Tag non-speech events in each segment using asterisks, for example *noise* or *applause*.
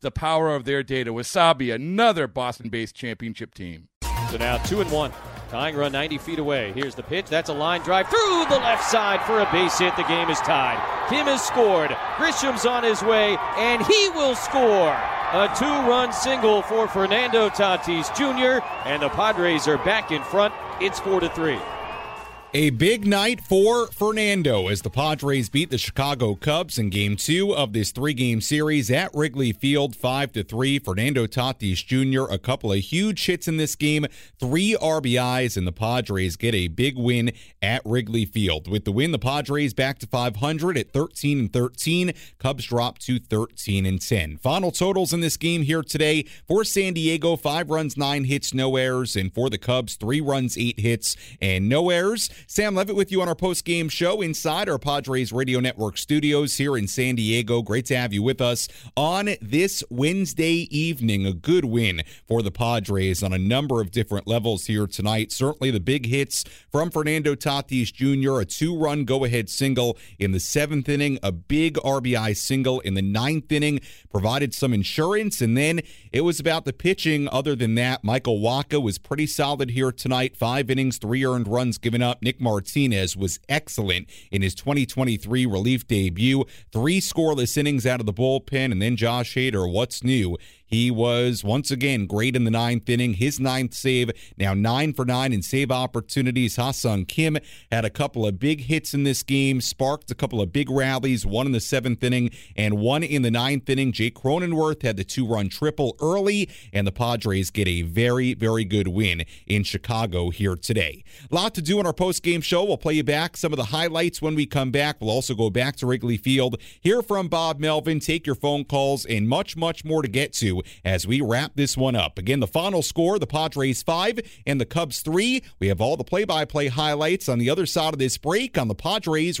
the power of their data. Wasabi, another Boston based championship team. So now two and one. Tying run 90 feet away. Here's the pitch. That's a line drive through the left side for a base hit. The game is tied. Kim has scored. Grisham's on his way, and he will score. A two run single for Fernando Tatis Jr., and the Padres are back in front. It's 4 to 3. A big night for Fernando as the Padres beat the Chicago Cubs in game two of this three game series at Wrigley Field, 5 to 3. Fernando Tatis Jr., a couple of huge hits in this game, three RBIs, and the Padres get a big win at Wrigley Field. With the win, the Padres back to 500 at 13 and 13. Cubs drop to 13 and 10. Final totals in this game here today for San Diego five runs, nine hits, no errors, and for the Cubs, three runs, eight hits, and no errors. Sam Levitt with you on our post game show inside our Padres Radio Network studios here in San Diego. Great to have you with us on this Wednesday evening. A good win for the Padres on a number of different levels here tonight. Certainly the big hits from Fernando Tatis Jr., a two run go ahead single in the seventh inning, a big RBI single in the ninth inning, provided some insurance, and then it was about the pitching. Other than that, Michael Wacha was pretty solid here tonight. Five innings, three earned runs given up. Nick Martinez was excellent in his 2023 relief debut. Three scoreless innings out of the bullpen, and then Josh Hader, what's new? He was once again great in the ninth inning. His ninth save, now nine for nine in save opportunities. Ha-Seong Kim had a couple of big hits in this game, sparked a couple of big rallies, one in the seventh inning and one in the ninth inning. Jake Cronenworth had the two run triple early, and the Padres get a very, very good win in Chicago here today. A lot to do in our post game show. We'll play you back some of the highlights when we come back. We'll also go back to Wrigley Field, hear from Bob Melvin, take your phone calls, and much, much more to get to as we wrap this one up. Again, the final score the Padres 5 and the Cubs 3. We have all the play by play highlights on the other side of this break on the Padres.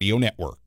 Radio Network.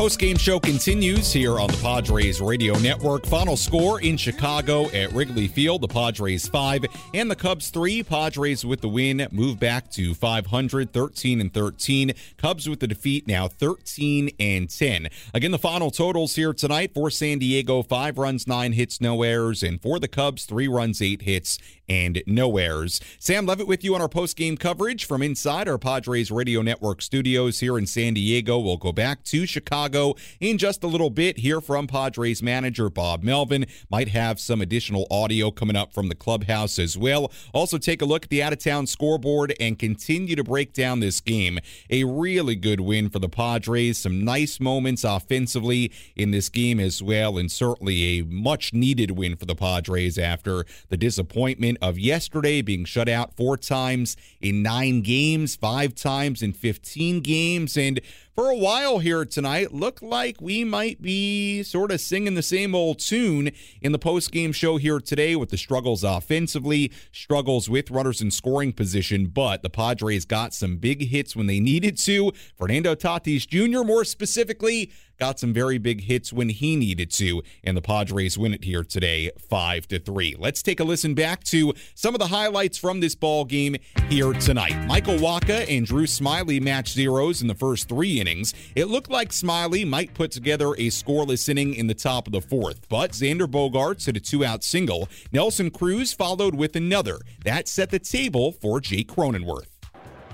Post-game show continues here on the Padres Radio Network. Final score in Chicago at Wrigley Field: the Padres five and the Cubs three. Padres with the win move back to 500, 13 and 13. Cubs with the defeat now 13 and 10. Again, the final totals here tonight for San Diego: five runs, nine hits, no errors, and for the Cubs, three runs, eight hits, and no errors. Sam Levitt with you on our post-game coverage from inside our Padres Radio Network studios here in San Diego. We'll go back to Chicago. Chicago in just a little bit. Hear from Padres manager Bob Melvin. Might have some additional audio coming up from the clubhouse as well. Also, take a look at the out of town scoreboard and continue to break down this game. A really good win for the Padres. Some nice moments offensively in this game as well, and certainly a much needed win for the Padres after the disappointment of yesterday being shut out four times in nine games, five times in 15 games. And for a while here tonight, looked like we might be sort of singing the same old tune in the post-game show here today with the struggles offensively, struggles with runners in scoring position, but the Padres got some big hits when they needed to. Fernando Tatis Jr., more specifically, got some very big hits when he needed to, and the Padres win it here today, five to three. Let's take a listen back to some of the highlights from this ball game here tonight. Michael Wacha and Drew Smyly matched zeros in the first three innings. It looked like Smiley might put together a scoreless inning in the top of the fourth, but Xander Bogaerts hit a two-out single. Nelson Cruz followed with another. That set the table for Jake Cronenworth.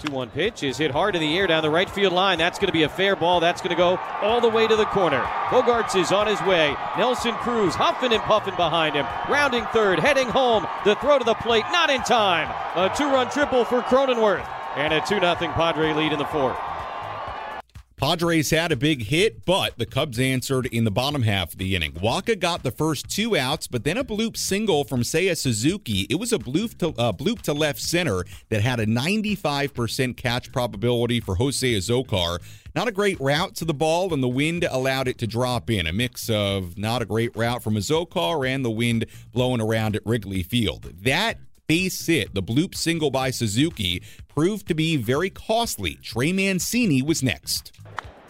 2 1 pitch is hit hard in the air down the right field line. That's going to be a fair ball. That's going to go all the way to the corner. Bogaerts is on his way. Nelson Cruz huffing and puffing behind him. Rounding third, heading home. The throw to the plate, not in time. A two run triple for Cronenworth. And a 2 0 Padre lead in the fourth. Padres had a big hit, but the Cubs answered in the bottom half of the inning. Wacha got the first two outs, but then a bloop single from Seiya Suzuki. It was a bloop to, uh, bloop to left center that had a 95% catch probability for Jose Azocar. Not a great route to the ball, and the wind allowed it to drop in. A mix of not a great route from Azocar and the wind blowing around at Wrigley Field. That base hit, the bloop single by Suzuki, proved to be very costly. Trey Mancini was next.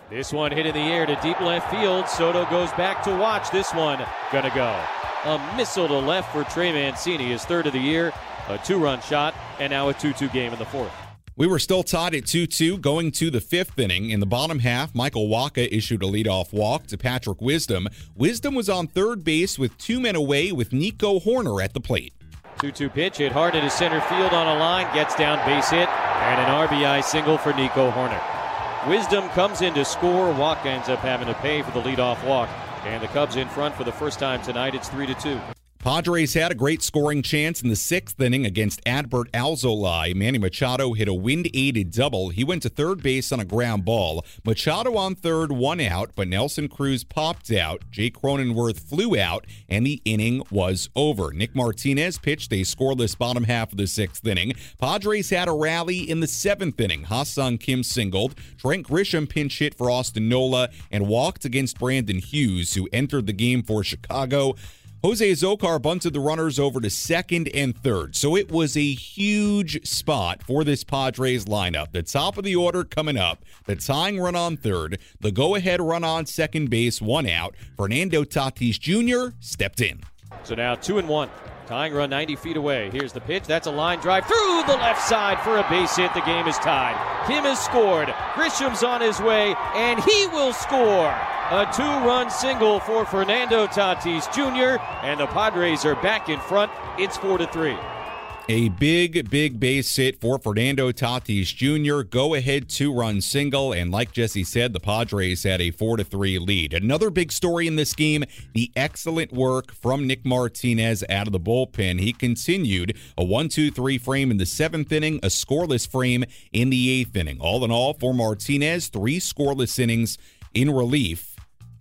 This one hit in the air to deep left field. Soto goes back to watch. This one gonna go. A missile to left for Trey Mancini, his third of the year. A two run shot, and now a 2 2 game in the fourth. We were still tied at 2 2 going to the fifth inning. In the bottom half, Michael Wacha issued a leadoff walk to Patrick Wisdom. Wisdom was on third base with two men away with Nico Hoerner at the plate. 2 2 pitch hit hard into center field on a line, gets down base hit, and an RBI single for Nico Hoerner. Wisdom comes in to score. Walk ends up having to pay for the leadoff walk. And the Cubs in front for the first time tonight. It's 3 to 2. Padres had a great scoring chance in the sixth inning against Adbert Alzolay. Manny Machado hit a wind-aided double. He went to third base on a ground ball. Machado on third, one out, but Nelson Cruz popped out. Jake Cronenworth flew out, and the inning was over. Nick Martinez pitched a scoreless bottom half of the sixth inning. Padres had a rally in the seventh inning. Ha-Seong Kim singled. Trent Grisham pinch hit for Austin Nola and walked against Brandon Hughes, who entered the game for Chicago. Jose Azocar bunted the runners over to second and third. So it was a huge spot for this Padres lineup. The top of the order coming up, the tying run on third, the go ahead run on second base, one out. Fernando Tatis Jr. stepped in. So now two and one. Tying run 90 feet away. Here's the pitch. That's a line drive through the left side for a base hit. The game is tied. Kim has scored. Grisham's on his way, and he will score. A two run single for Fernando Tatis Jr., and the Padres are back in front. It's 4 to 3. A big, big base hit for Fernando Tatis Jr. Go ahead two run single. And like Jesse said, the Padres had a 4 to 3 lead. Another big story in this game the excellent work from Nick Martinez out of the bullpen. He continued a 1 2 3 frame in the seventh inning, a scoreless frame in the eighth inning. All in all, for Martinez, three scoreless innings in relief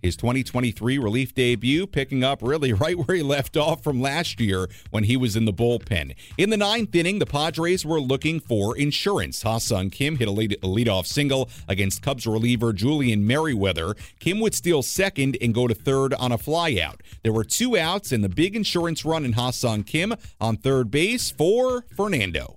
his 2023 relief debut, picking up really *laughs* right where he left off from last year when he was in the bullpen. In the ninth inning, the Padres were looking for insurance. Ha-Seong Kim hit a, lead, a leadoff single against Cubs reliever Julian Merryweather. Kim would steal second and go to third on a flyout. There were two outs and the big insurance run in Ha-Seong Kim on third base for Fernando.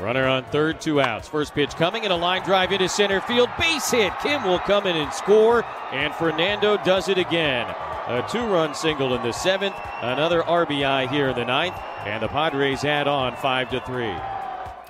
Runner on third, two outs. First pitch coming and a line drive into center field. Base hit. Kim will come in and score, and Fernando does it again. A two run single in the seventh, another RBI here in the ninth, and the Padres add on 5 to 3.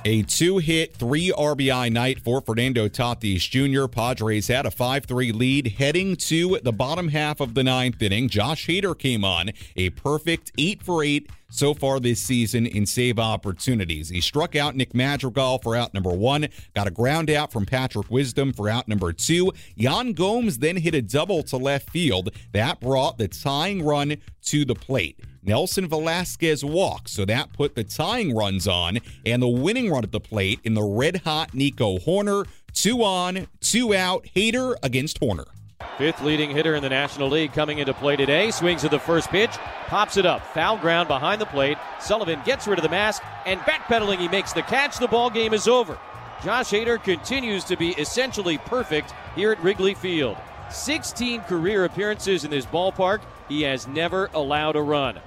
A two hit, three RBI night for Fernando Tatis Jr. Padres had a 5 3 lead heading to the bottom half of the ninth inning. Josh Hader came on, a perfect 8 for 8 so far this season in save opportunities. He struck out Nick Madrigal for out number one, got a ground out from Patrick Wisdom for out number two. Yan Gomes then hit a double to left field. That brought the tying run to the plate. Nelson Velázquez walked, so that put the tying runs on and the winning run at the plate in the red hot Nico Hoerner. Two on, two out, Hader against Hoerner. Fifth leading hitter in the National League coming into play today. Swings at the first pitch, pops it up. Foul ground behind the plate. Sullivan gets rid of the mask and backpedaling, he makes the catch. The ball game is over. Josh Hader continues to be essentially perfect here at Wrigley Field. 16 career appearances in this ballpark. He has never allowed a run.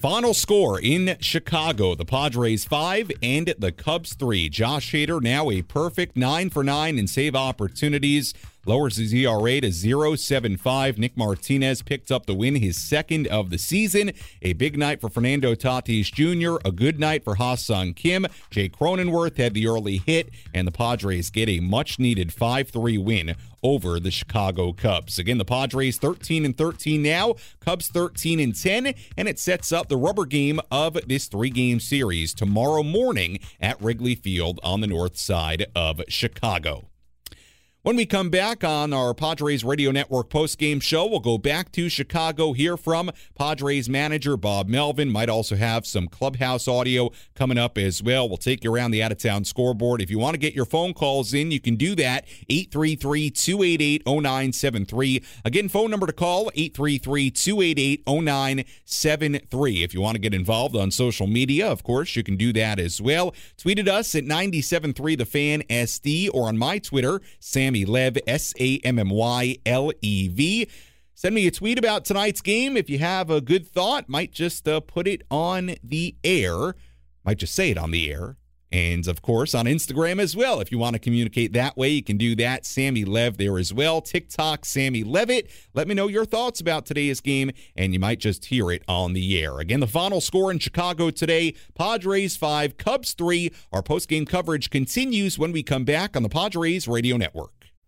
Final score in Chicago the Padres 5 and the Cubs 3. Josh Hader now a perfect 9 for 9 in save opportunities lowers his ERA to 0.75. Nick Martinez picked up the win, his second of the season. A big night for Fernando Tatis Jr., a good night for Ha-Seong Kim. Jay Cronenworth had the early hit, and the Padres get a much needed 5 3 win over the Chicago Cubs. Again, the Padres 13 and 13 now, Cubs 13 and 10, and it sets up the rubber game of this three-game series tomorrow morning at Wrigley Field on the north side of Chicago. When we come back on our Padres Radio Network post-game show, we'll go back to Chicago, hear from Padres manager Bob Melvin. Might also have some clubhouse audio coming up as well. We'll take you around the out-of-town scoreboard. If you want to get your phone calls in, you can do that. 833-288-0973. Again, phone number to call, 833-288-0973. If you want to get involved on social media, of course, you can do that as well. Tweeted us at 973 The Fan SD or on my Twitter, Sammy Sammy Lev, S A M M Y L E V. Send me a tweet about tonight's game. If you have a good thought, might just uh, put it on the air. Might just say it on the air. And of course, on Instagram as well. If you want to communicate that way, you can do that. Sammy Lev there as well. TikTok, Sammy Levitt. Let me know your thoughts about today's game, and you might just hear it on the air. Again, the final score in Chicago today Padres 5, Cubs 3. Our post game coverage continues when we come back on the Padres Radio Network.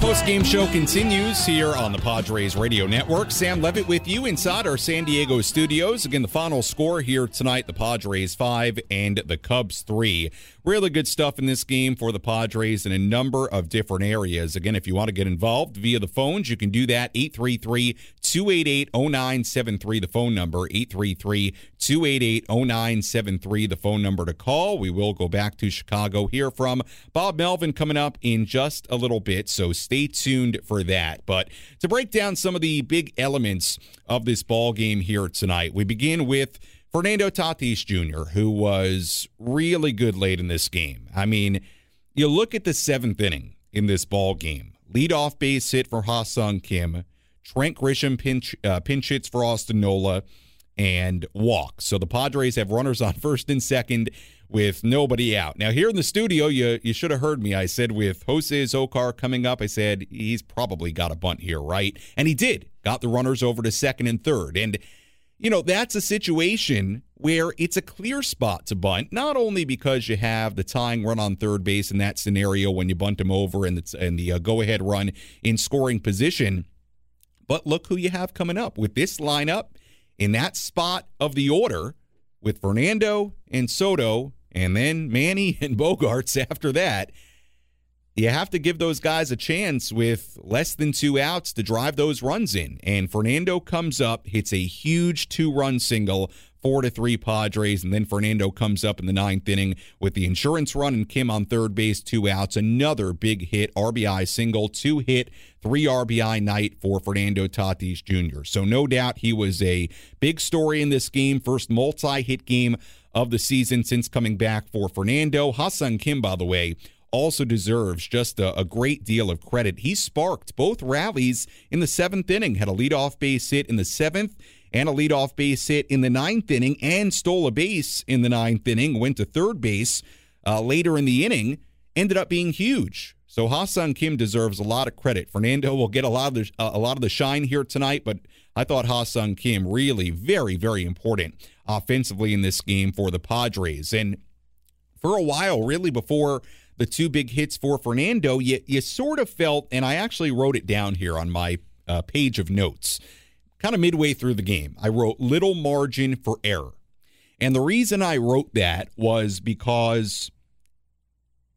Post-game show continues here on the Padres Radio Network. Sam Levitt with you inside our San Diego studios. Again, the final score here tonight, the Padres 5 and the Cubs 3. Really good stuff in this game for the Padres in a number of different areas. Again, if you want to get involved via the phones, you can do that. 833 288 0973, the phone number. 833 288 0973, the phone number to call. We will go back to Chicago, hear from Bob Melvin coming up in just a little bit, so stay tuned for that. But to break down some of the big elements of this ball game here tonight, we begin with Fernando Tatis Jr., who was really good late in this game. I mean, you look at the seventh inning in this ball game. Lead-off base hit for Ha-Seong Kim. Trent Grisham pinch, uh, pinch hits for Austin Nola and walk. So the Padres have runners on first and second with nobody out. Now here in the studio, you you should have heard me. I said with Jose Azocar coming up, I said he's probably got a bunt here, right? And he did. Got the runners over to second and third. And you know, that's a situation where it's a clear spot to bunt, not only because you have the tying run on third base in that scenario when you bunt him over and the, and the uh, go ahead run in scoring position, but look who you have coming up with this lineup in that spot of the order with Fernando and Soto and then Manny *laughs* and Bogaerts after that. You have to give those guys a chance with less than two outs to drive those runs in. And Fernando comes up, hits a huge two run single four to three Padres, and then Fernando comes up in the ninth inning with the insurance run and Kim on third base, two outs. Another big hit, RBI single, two hit, three RBI night for Fernando Tatis Jr. So no doubt he was a big story in this game, first multi-hit game of the season since coming back for Fernando. Ha-Seong Kim, by the way, also deserves just a, a, great deal of credit. He sparked both rallies in the seventh inning, had a leadoff base hit in the seventh and a leadoff base hit in the ninth inning and stole a base in the ninth inning, went to third base uh, later in the inning, ended up being huge. So Ha-Seong Kim deserves a lot of credit. Fernando will get a lot of the, uh, a lot of the shine here tonight, but I thought Ha-Seong Kim really very very important offensively in this game for the Padres. And for a while, really before the two big hits for Fernando, you, you sort of felt, and I actually wrote it down here on my uh, page of notes kind of midway through the game, I wrote little margin for error. And the reason I wrote that was because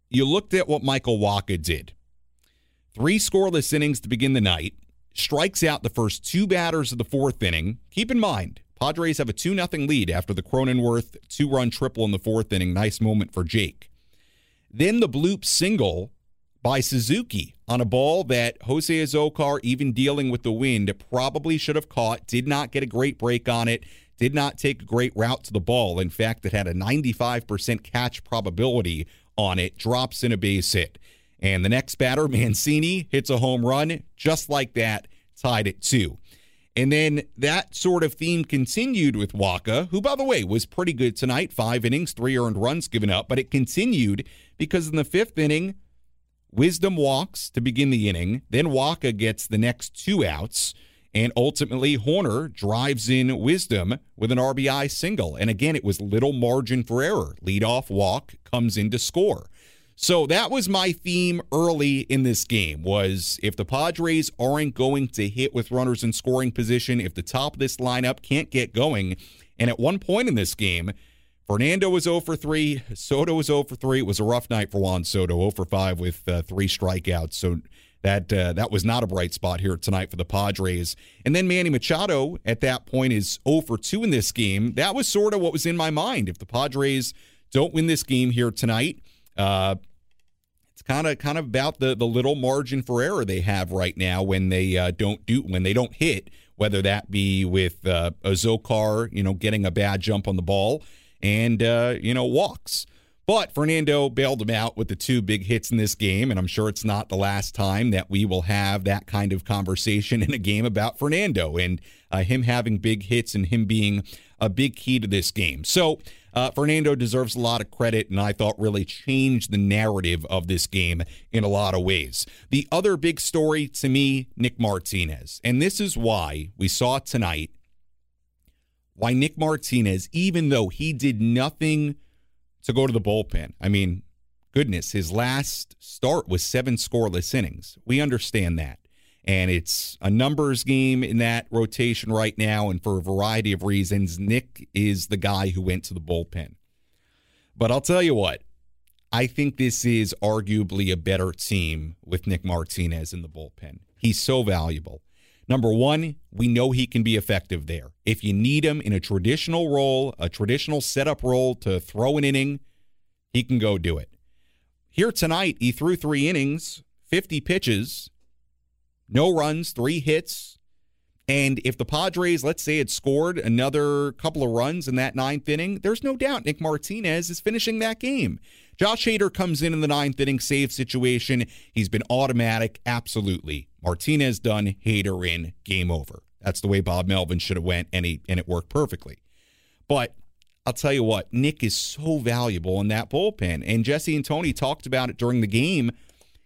you looked at what Michael Wacha did. Three scoreless innings to begin the night, strikes out the first two batters of the fourth inning. Keep in mind, Padres have a 2 0 lead after the Cronenworth two run triple in the fourth inning. Nice moment for Jake. Then the bloop single by Suzuki on a ball that Jose Azocar, even dealing with the wind, probably should have caught. Did not get a great break on it. Did not take a great route to the ball. In fact, it had a 95% catch probability on it. Drops in a base hit. And the next batter, *laughs* Mancini, hits a home run just like that, tied it two. And then that sort of theme continued with Wacha, who, by the way, was pretty good tonight. Five innings, three earned runs given up, but it continued because in the fifth inning, Wisdom walks to begin the inning. Then Wacha gets the next two outs. And ultimately, Hoerner drives in Wisdom with an RBI single. And again, it was little margin for error. Leadoff walk comes in to score. So that was my theme early in this game was if the Padres aren't going to hit with runners in scoring position, if the top of this lineup can't get going, and at one point in this game, Fernando was 0 for 3. Soto was 0 for 3. It was a rough night for Juan Soto, 0 for 5 with uh, three strikeouts. So that uh, that was not a bright spot here tonight for the Padres. And then Manny Machado at that point is 0 for 2 in this game. That was sort of what was in my mind. If the Padres don't win this game here tonight, uh, it's kind of kind of about the the little margin for error they have right now when they uh, don't do when they don't hit. Whether that be with uh, Azocar, you know, getting a bad jump on the ball and, uh, you know, walks. But Fernando bailed him out with the two big hits in this game, and I'm sure it's not the last time that we will have that kind of conversation in a game about Fernando and uh, him having big hits and him being a big key to this game. So uh, Fernando deserves a lot of credit, and I thought really changed the narrative of this game in a lot of ways. The other big story to me, Nick Martinez, and this is why we saw tonight why Nick Martinez, even though he did nothing to go to the bullpen, I mean, goodness, his last start was seven scoreless innings. We understand that. And it's a numbers game in that rotation right now. And for a variety of reasons, Nick is the guy who went to the bullpen. But I'll tell you what, I think this is arguably a better team with Nick Martinez in the bullpen. He's so valuable. Number one, we know he can be effective there. If you need him in a traditional role, a traditional setup role to throw an inning, he can go do it. Here tonight, he threw three innings, 50 pitches, no runs, three hits. And if the Padres, let's say, had scored another couple of runs in that ninth inning, there's no doubt Nick Martinez is finishing that game. Josh Hader comes in in the ninth inning save situation. He's been automatic, absolutely. Martinez done, Hader in, game over. That's the way Bob Melvin should have went, and he and it worked perfectly. But I'll tell you what, Nick is so valuable in that bullpen, and Jesse and Tony talked about it during the game.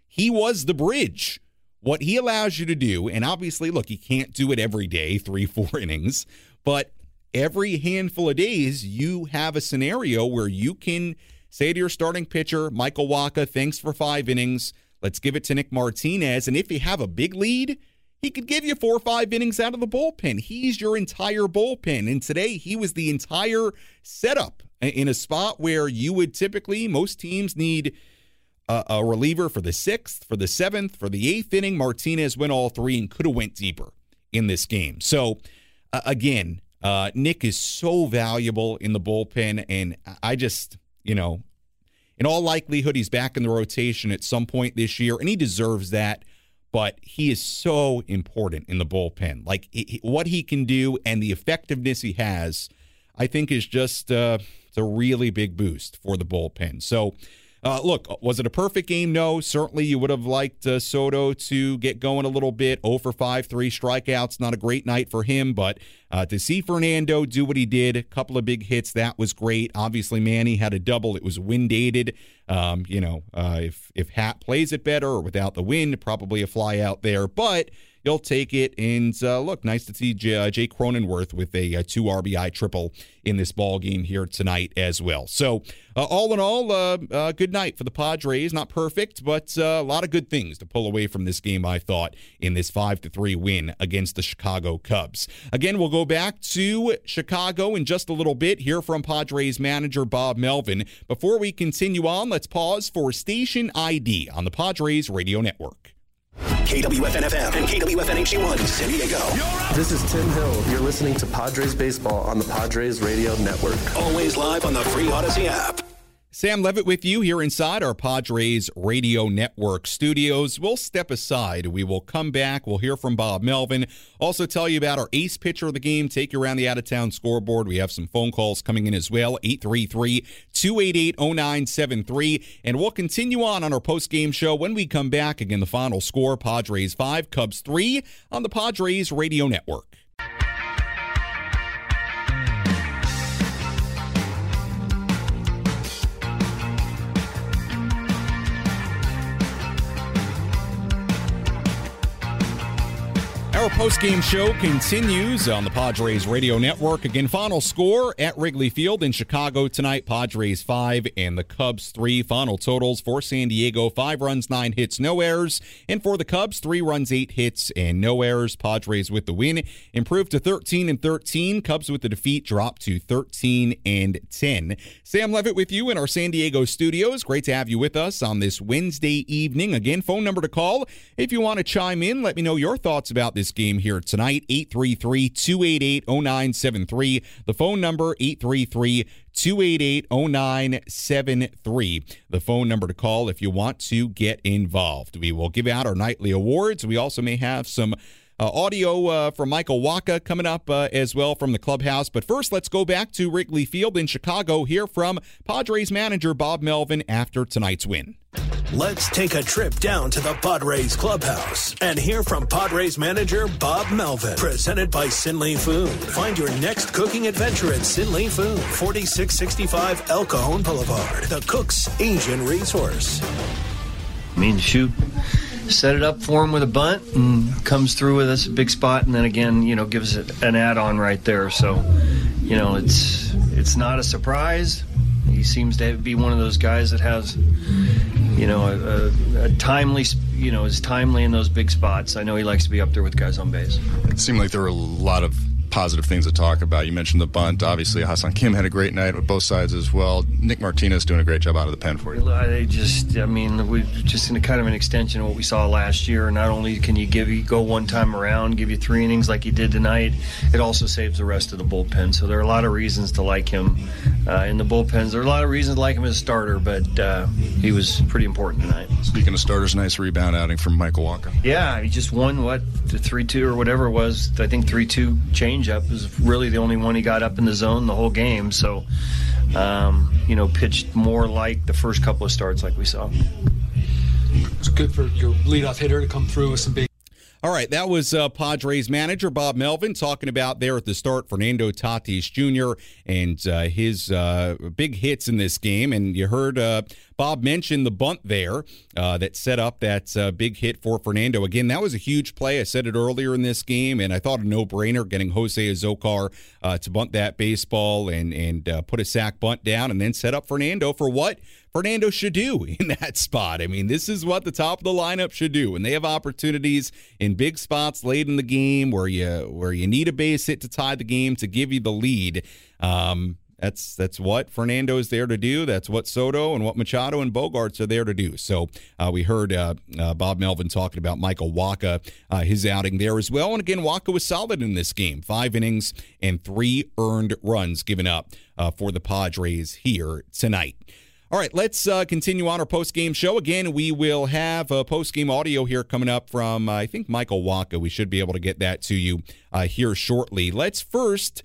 He was the bridge. What he allows you to do, and obviously, look, he can't do it every day, three, *laughs* four innings, but every handful of days, you have a scenario where you can say to your starting pitcher, Michael Wacha, thanks for five innings. Let's give it to Nick Martinez. And if you have a big lead, he could give you four or five innings out of the bullpen. He's your entire bullpen. And today, he was the entire setup in a spot where you would typically, most teams need a, a reliever for the sixth, for the seventh, for the eighth inning. Martinez went all three and could have went deeper in this game. So uh, again, uh, Nick is so valuable in the bullpen, and I just, you know, in all likelihood, he's back in the rotation at some point this year, and he deserves that. But he is so important in the bullpen. Like he, what he can do and the effectiveness he has, I think, is just uh, it's a really big boost for the bullpen. So uh, look, was it a perfect game? No. Certainly, you would have liked uh, Soto to get going a little bit. 0 for 5, three strikeouts. Not a great night for him, but uh, to see Fernando do what he did, a couple of big hits, that was great. Obviously, Manny had a double. It was wind aided. Um, you know, uh, if if Happ plays it better or without the wind, probably a fly out there. But you'll take it. And uh, look, nice to see J- uh, Jake Cronenworth with a, a, two RBI triple in this ball game here tonight as well. So uh, all in all, uh, uh, good night for the Padres. Not perfect, but uh, a lot of good things to pull away from this game. I thought in this five to three win against the Chicago Cubs. Again, we'll go back to Chicago in just a little bit. Hear from Padres manager Bob Melvin. Before we continue on, let's pause for station ID on the Padres Radio Network. KWFN FM and KWFN HD1 San Diego. This is Tim Hill. You're listening to Padres Baseball on the Padres Radio Network. Always live on the free Audacy app. Sam Levitt with you here inside our Padres Radio Network studios. We'll step aside. We will come back. We'll hear from Bob Melvin. Also, tell you about our ace pitcher of the game. Take you around the out of town scoreboard. We have some phone calls coming in as well 833 288 0973. And we'll continue on on our post game show when we come back. Again, the final score Padres 5, Cubs 3 on the Padres Radio Network. Our post-game show continues on the Padres Radio Network. Again, final score at Wrigley Field in Chicago tonight: Padres five and the Cubs three. Final totals for San Diego: five runs, nine hits, no errors, and for the Cubs, three runs, eight hits, and no errors. Padres with the win, improved to 13 and 13. Cubs with the defeat, dropped to 13 and 10. Sam Levitt with you in our San Diego studios. Great to have you with us on this Wednesday evening. Again, phone number to call if you want to chime in. Let me know your thoughts about this game here tonight. 833 288 0973. The phone number 833 288 0973. The phone number to call if you want to get involved. We will give out our nightly awards. We also may have some. Uh, audio uh, from Michael Wacha coming up uh, as well from the clubhouse. But first, let's go back to Wrigley Field in Chicago. Hear from Padres manager Bob Melvin after tonight's win. Let's take a trip down to the Padres clubhouse and hear from Padres manager Bob Melvin. Presented by Sinley Food. Find your next cooking adventure at Sinley Food, 4665 El Cajon Boulevard, the Cook's Asian Resource. I mean, shoot, set it up for him with a bunt and comes through with us a big spot, and then again, you know, gives it an add-on right there. So, you know, it's it's not a surprise. He seems to be one of those guys that has, you know, a, a, a, timely, you know, is timely in those big spots. I know he likes to be up there with guys on base. It seemed like there were a lot of positive things to talk about. You mentioned the bunt. Obviously, Ha-Seong Kim had a great night with both sides as well. Nick Martinez doing a great job out of the pen for you. They just, I mean, we're just in a kind of an extension of what we saw last year. Not only can you give you go one time around, give you three innings like he did tonight, it also saves the rest of the bullpen. So there are a lot of reasons to like him uh, in the bullpens. There are a lot of reasons to like him as a starter, but uh, he was pretty important tonight. Speaking of starters, nice rebound outing from Michael Wacha. Yeah, he just won what the three two or whatever it was. I think three two change changeup was really the only one he got up in the zone the whole game. So, um, you know, pitched more like the first couple of starts like we saw. It's good for your leadoff hitter to come through with some big. All right, that was uh, Padres manager Bob Melvin talking about there at the start Fernando Tatis Jr. and uh, his uh, big hits in this game. And you heard uh, Bob mentioned the bunt there uh, that set up that uh, big hit for Fernando. Again, that was a huge play. I said it earlier in this game, and I thought a no brainer getting Jose Azocar to bunt that baseball and, and put a sac bunt down and then set up Fernando for what? Fernando should do *laughs* in that spot. I mean, this is what the top of the lineup should do. When they have opportunities in big spots late in the game where you where you need a base hit to tie the game to give you the lead. Um, That's that's what Fernando is there to do. That's what Soto and what Machado and Bogaerts are there to do. So uh, we heard uh, uh, Bob Melvin talking about Michael Wacha, uh, his outing there as well. And again, Wacha was solid in this game. Five innings and three earned runs given up uh, for the Padres here tonight. All right, let's uh, continue on our post game show. Again, we will have a post game audio here coming up from, uh, I think, Michael Wacha. We should be able to get that to you uh, here shortly. Let's first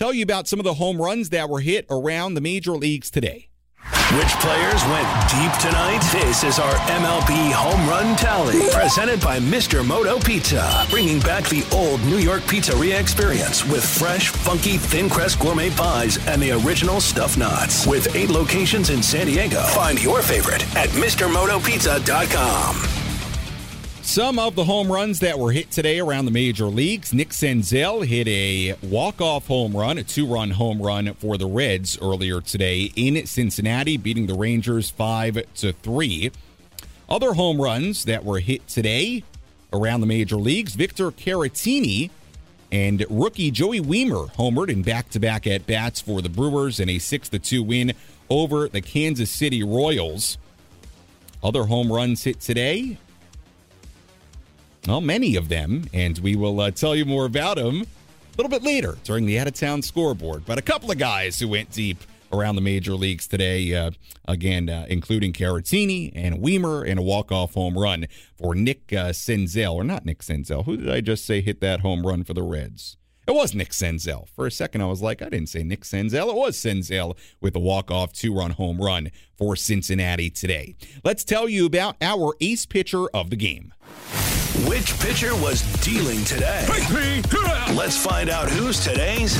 tell you about some of the home runs that were hit around the major leagues today. Which players went deep tonight? This is our MLB home run tally. Presented by Mr. Moto Pizza. Bringing back the old New York pizzeria experience with fresh, funky, thin crust gourmet pies and the original stuffed knots. With eight locations in San Diego. Find your favorite at MrMotoPizza.com. Some of the home runs that were hit today around the major leagues. Nick Senzel hit a walk-off home run, a two-run home run for the Reds earlier today in Cincinnati, beating the Rangers 5 to 3. Other home runs that were hit today around the major leagues. Victor Caratini and rookie Joey Wiemer homered in back-to-back at bats for the Brewers in a 6 to 2 win over the Kansas City Royals. Other home runs hit today well, many of them, and we will uh, tell you more about them a little bit later during the out of town scoreboard. But a couple of guys who went deep around the major leagues today, uh, again, uh, including Caratini and Wiemer and a walk off home run for Nick uh, Senzel, or not Nick Senzel. Who did I just say hit that home run for the Reds? It was Nick Senzel. For a second, I was like, I didn't say Nick Senzel. It was Senzel with a walk-off two-run home run for Cincinnati today. Let's tell you about our ace pitcher of the game. Which pitcher was dealing today? Let's find out who's today's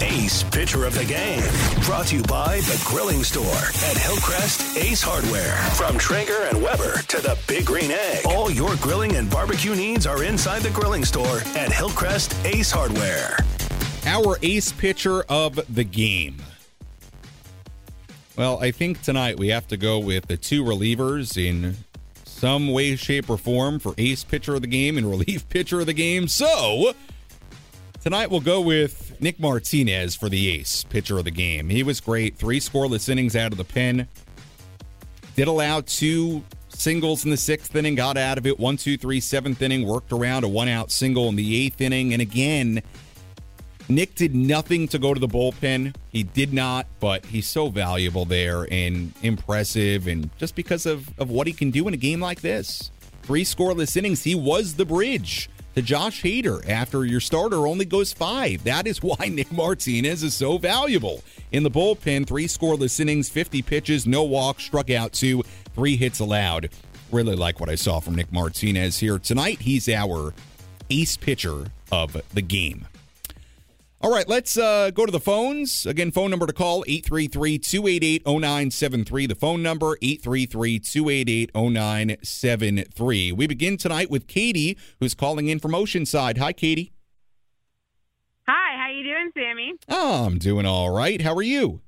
Ace Pitcher of the Game. Brought to you by The Grilling Store at Hillcrest Ace Hardware. From Traeger and Weber to the Big Green Egg. All your grilling and barbecue needs are inside The Grilling Store at Hillcrest Ace Hardware. Our ace pitcher of the game. Well, I think tonight we have to go with the two relievers in some way, shape, or form for ace pitcher of the game and *laughs* relief pitcher of the game. So tonight we'll go with Nick Martinez for the ace pitcher of the game. He was great. Three scoreless innings out of the pen. Did allow two singles in the sixth inning, got out of it. One, two, three, seventh inning, worked around a one out single in the eighth inning. And again, Nick did nothing to go to the bullpen. He did not, but he's so valuable there and impressive, and just because of, of what he can do in a game like this. Three scoreless innings, he was the bridge to Josh Hader after your starter only goes five. That is why *laughs* Nick Martinez is so valuable. In the bullpen, three scoreless innings, 50 pitches, no walks, struck out two, three hits allowed. Really like what I saw from Nick Martinez here tonight. He's our ace pitcher of the game. All right, let's uh, go to the phones. Again, phone number to call 833 288 0973. The phone number 833 288 0973. We begin tonight with Katie, who's calling in from Oceanside. Hi, Katie. Hi, how you doing, Sammy? Oh, I'm doing all right. How are you?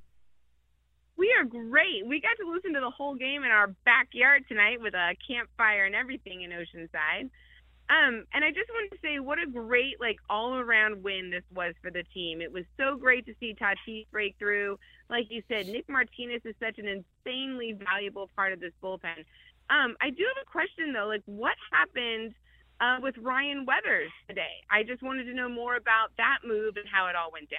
We are great. We got to listen to the whole game in our backyard tonight with a campfire and everything in Oceanside. Um, and I just wanted to say what a great, like, all around win this was for the team. It was so great to see Tatis break through. Like you said, Nick Martinez is such an insanely valuable part of this bullpen. Um, I do have a question, though. Like, what happened uh, with Ryan Weathers today? I just wanted to know more about that move and how it all went down.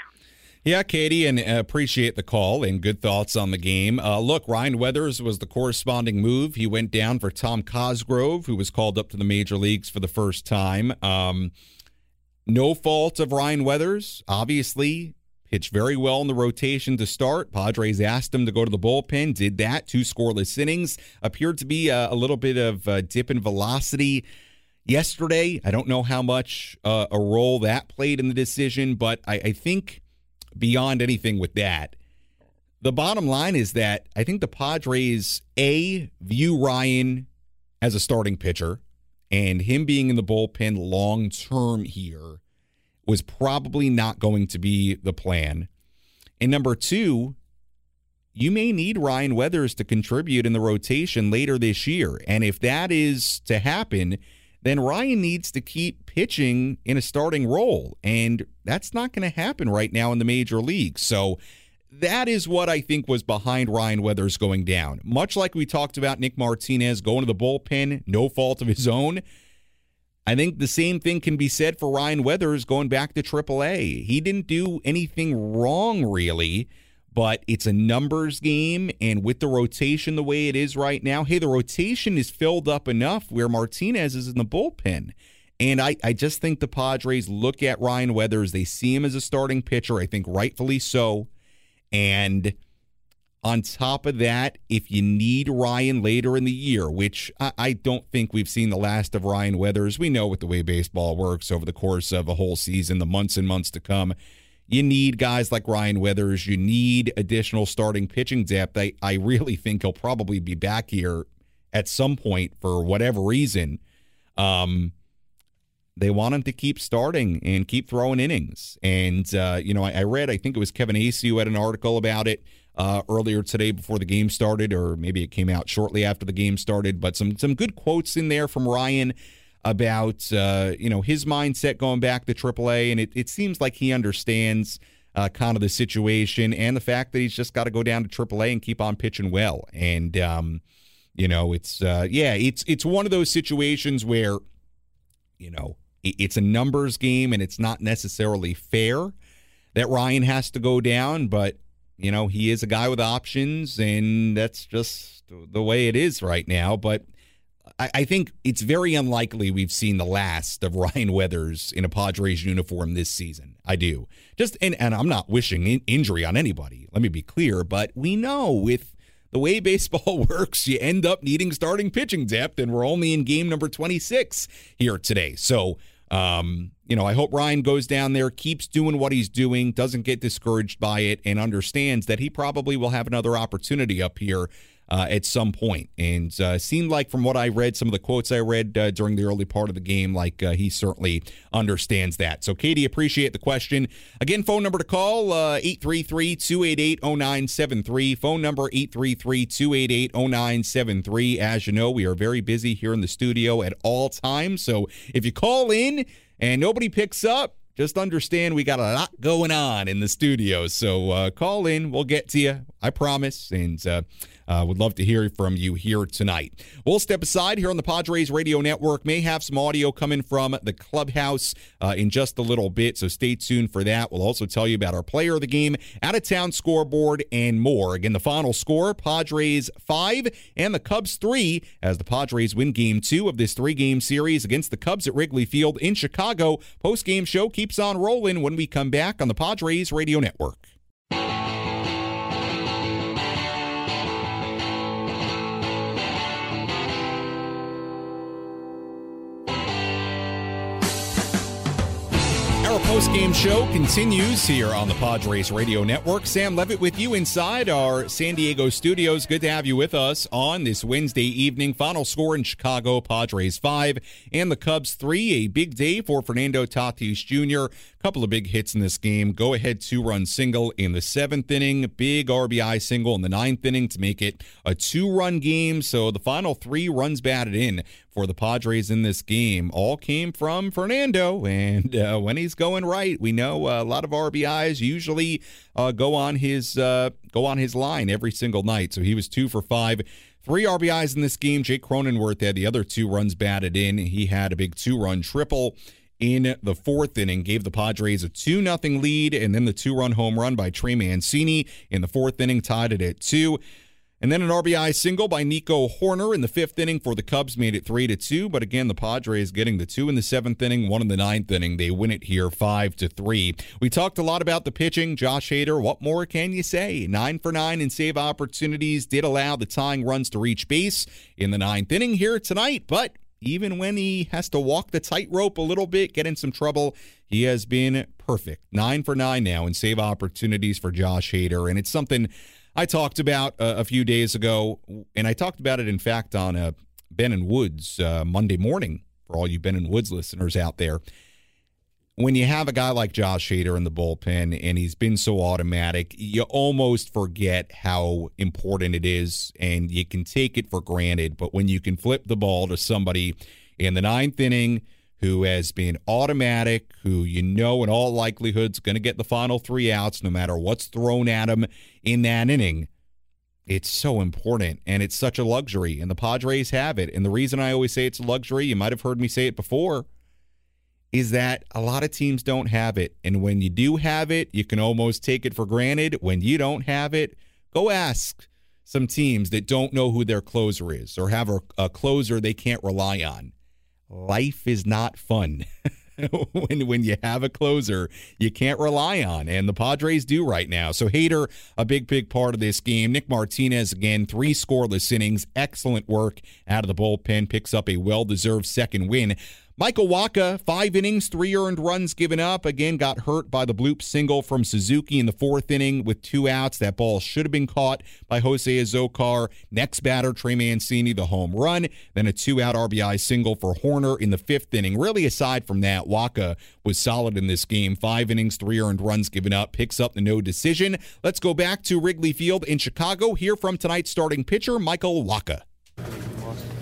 Yeah, Katie, and uh, appreciate the call and good thoughts on the game. Uh, look, Ryan Weathers was the corresponding move. He went down for Tom Cosgrove, who was called up to the major leagues for the first time. Um, no fault of Ryan Weathers. Obviously, pitched very well in the rotation to start. Padres asked him to go to the bullpen, did that. Two scoreless innings. Appeared to be a, a little bit of a dip in velocity yesterday. I don't know how much uh, a role that played in the decision, but I, I think beyond anything with that. The bottom line is that I think the Padres, A, view Ryan as a starting pitcher, and him being in the bullpen long term here was probably not going to be the plan. And number two, you may need Ryan Weathers to contribute in the rotation later this year. And if that is to happen, then Ryan needs to keep pitching in a starting role. And that's not going to happen right now in the major leagues. So that is what I think was behind Ryan Weathers going down. Much like we talked about Nick Martinez going to the bullpen, no fault of his own. I think the same thing can be said for Ryan Weathers going back to AAA. He didn't do anything wrong, really, but it's a numbers game. And with the rotation the way it is right now, hey, the rotation is filled up enough where Martinez is in the bullpen. And I, I just think the Padres look at Ryan Weathers, they see him as a starting pitcher, I think rightfully so. And on top of that, if you need Ryan later in the year, which I, I, don't think we've seen the last of Ryan Weathers, we know with the way baseball works over the course of a whole season, the months and months to come. You need guys like Ryan Weathers. You need additional starting pitching depth. I, I really think he'll probably be back here at some point for whatever reason. Um, they want him to keep starting and keep throwing innings. And, uh, you know, I, I read, I think it was Kevin who had an article about it uh, earlier today before the game started, or maybe it came out shortly after the game started. But some some good quotes in there from Ryan about uh, you know his mindset going back to AAA, and it, it seems like he understands uh, kind of the situation and the fact that he's just got to go down to AAA and keep on pitching well. And um, you know, it's uh, yeah, it's it's one of those situations where you know it's a numbers game and it's not necessarily fair that Ryan has to go down, but you know, he is a guy with options, and that's just the way it is right now. But I, I think it's very unlikely we've seen the last of *laughs* Ryan Weathers in a Padres uniform this season. I do. Just and, and I'm not wishing in injury on anybody. Let me be clear, but we know with the way *laughs* baseball *laughs* works, you end up needing starting pitching depth, and we're only in game number 26 here today. So um, you know, I hope Ryan goes down there, keeps doing what he's doing, doesn't get discouraged by it, and understands that he probably will have another opportunity up here uh, at some point. And uh, seemed like, from what I read, some of the quotes I read uh, during the early part of the game, like uh, he certainly understands that. So, Katie, appreciate the question. Again, phone number to call uh, 833 288 0973. Phone number 833 288 0973. As you know, we are very busy here in the studio at all times. So, if you call in and nobody picks up, just understand we got a lot going on in the studio. So uh, call in. We'll get to you. I promise. And uh, uh, would love to hear from you here tonight. We'll step aside here on the Padres Radio Network. May have some audio coming from the clubhouse uh, in just a little bit, so stay tuned for that. We'll also tell you about our player of the game, out of town scoreboard, and more. Again, the final score Padres 5 and the Cubs 3 as the Padres win game two of this three game series against the Cubs at Wrigley Field in Chicago. Post game show keeps on rolling when we come back on the Padres Radio Network. Post-game show continues here on the Padres Radio Network. Sam Levitt with you inside our San Diego studios. Good to have you with us on this Wednesday evening. Final score in Chicago, Padres 5 and the Cubs 3. A big day for Fernando Tatis Jr. Couple of big hits in this game. Go ahead two-run single in the seventh inning. Big RBI single in the ninth inning to make it a two-run game. So the final three runs batted in for the Padres in this game all came from Fernando. And uh, when he's going right, we know uh, a lot of RBIs usually uh, go on his uh, go on his line every single night. So he was two for five. Three RBIs in this game. Jake Cronenworth had the other two runs batted in. He had a big two run triple in the fourth inning, gave the Padres a 2 0 lead, and then the two run home run by Trey Mancini in the fourth inning tied it at two. And then an RBI single by Nico Hoerner in the fifth inning for the Cubs made it three to two. But again, the Padres getting the two in the seventh inning, one in the ninth inning. They win it here five to three. We talked a lot about the pitching. Josh Hader, what more can you say? Nine for nine in save opportunities. Did allow the tying runs to reach base in the ninth inning here tonight, but even when he has to walk the tightrope a little bit, get in some trouble, he has been perfect. Nine for nine now in save opportunities for Josh Hader. And it's something I talked about uh, a few days ago, and I talked about it, in fact, on uh, Ben and Woods uh, Monday morning for all you Ben and Woods listeners out there. When you have a guy like Josh Hader in the bullpen and he's been so automatic, you almost forget how important it is and you can take it for granted. But when you can flip the ball to somebody in the ninth inning who has been automatic, who you know in all likelihood is going to get the final three outs no matter what's thrown at him in that inning. It's so important and it's such a luxury, and the Padres have it. And the reason I always say it's a luxury, you might have heard me say it before, is that a lot of teams don't have it. And when you do have it, you can almost take it for granted. When you don't have it, go ask some teams that don't know who their closer is or have a, a closer they can't rely on. Life is not fun. *laughs* when when you have a closer you can't rely on, and the Padres do right now. So Hader, a big big part of this game. Nick Martinez again, three scoreless innings, excellent work out of the bullpen, picks up a well deserved second win. Michael Wacha, five innings, three earned runs given up. Again, got hurt by the bloop single from Suzuki in the fourth inning with two outs. That ball should have been caught by Jose Azocar. Next batter, Trey Mancini, the home run. Then a two out RBI single for Hoerner in the fifth inning. Really, aside from that, Wacha was solid in this game. Five innings, three earned runs given up, picks up the no decision. Let's go back to Wrigley Field in Chicago. Hear from tonight's starting pitcher, Michael Wacha.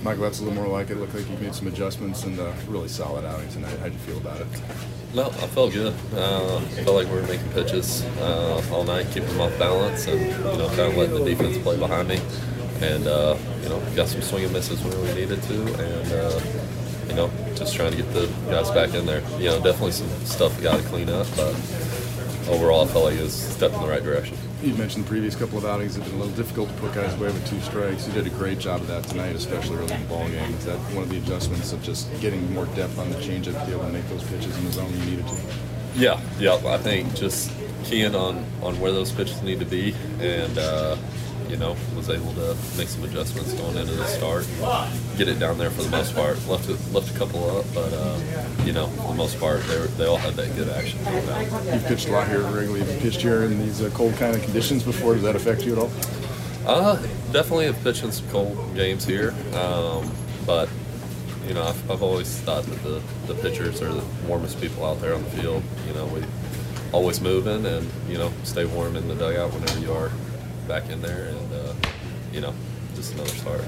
Michael, that's a little more like it. Looked like you made some adjustments and a really solid outing tonight. How'd you feel about it? No, I felt good. Uh, I felt like we were making pitches uh, all night, keeping them off balance, and you know, kind of letting the defense play behind me. And uh, you know, got some swing and misses when we needed to, and uh, you know, just trying to get the guys back in there. You know, definitely some stuff we got to clean up, but overall, I felt like it was a step in the right direction. You mentioned the previous couple of outings have been a little difficult to put guys away with two strikes. You did a great job of that tonight, especially early in the ball game. Is that one of the adjustments of just getting more depth on the changeup to be able to make those pitches in the zone you needed to? Yeah, yeah. I think just keying on on where those pitches need to be, and uh, you know, was able to make some adjustments going into the start, get it down there for the most part. Left it, left a couple up, but uh, you know, for the most part, they were, they all had that good action. You've pitched a lot here regularly. You've pitched here in these uh, cold kind of conditions before. Does that affect you at all? Uh, definitely have pitched in some cold games here, um, but you know, I've, I've always thought that the, the pitchers are the warmest people out there on the field. You know, we always moving and you know stay warm in the dugout whenever you are back in there, and uh, you know, just another start.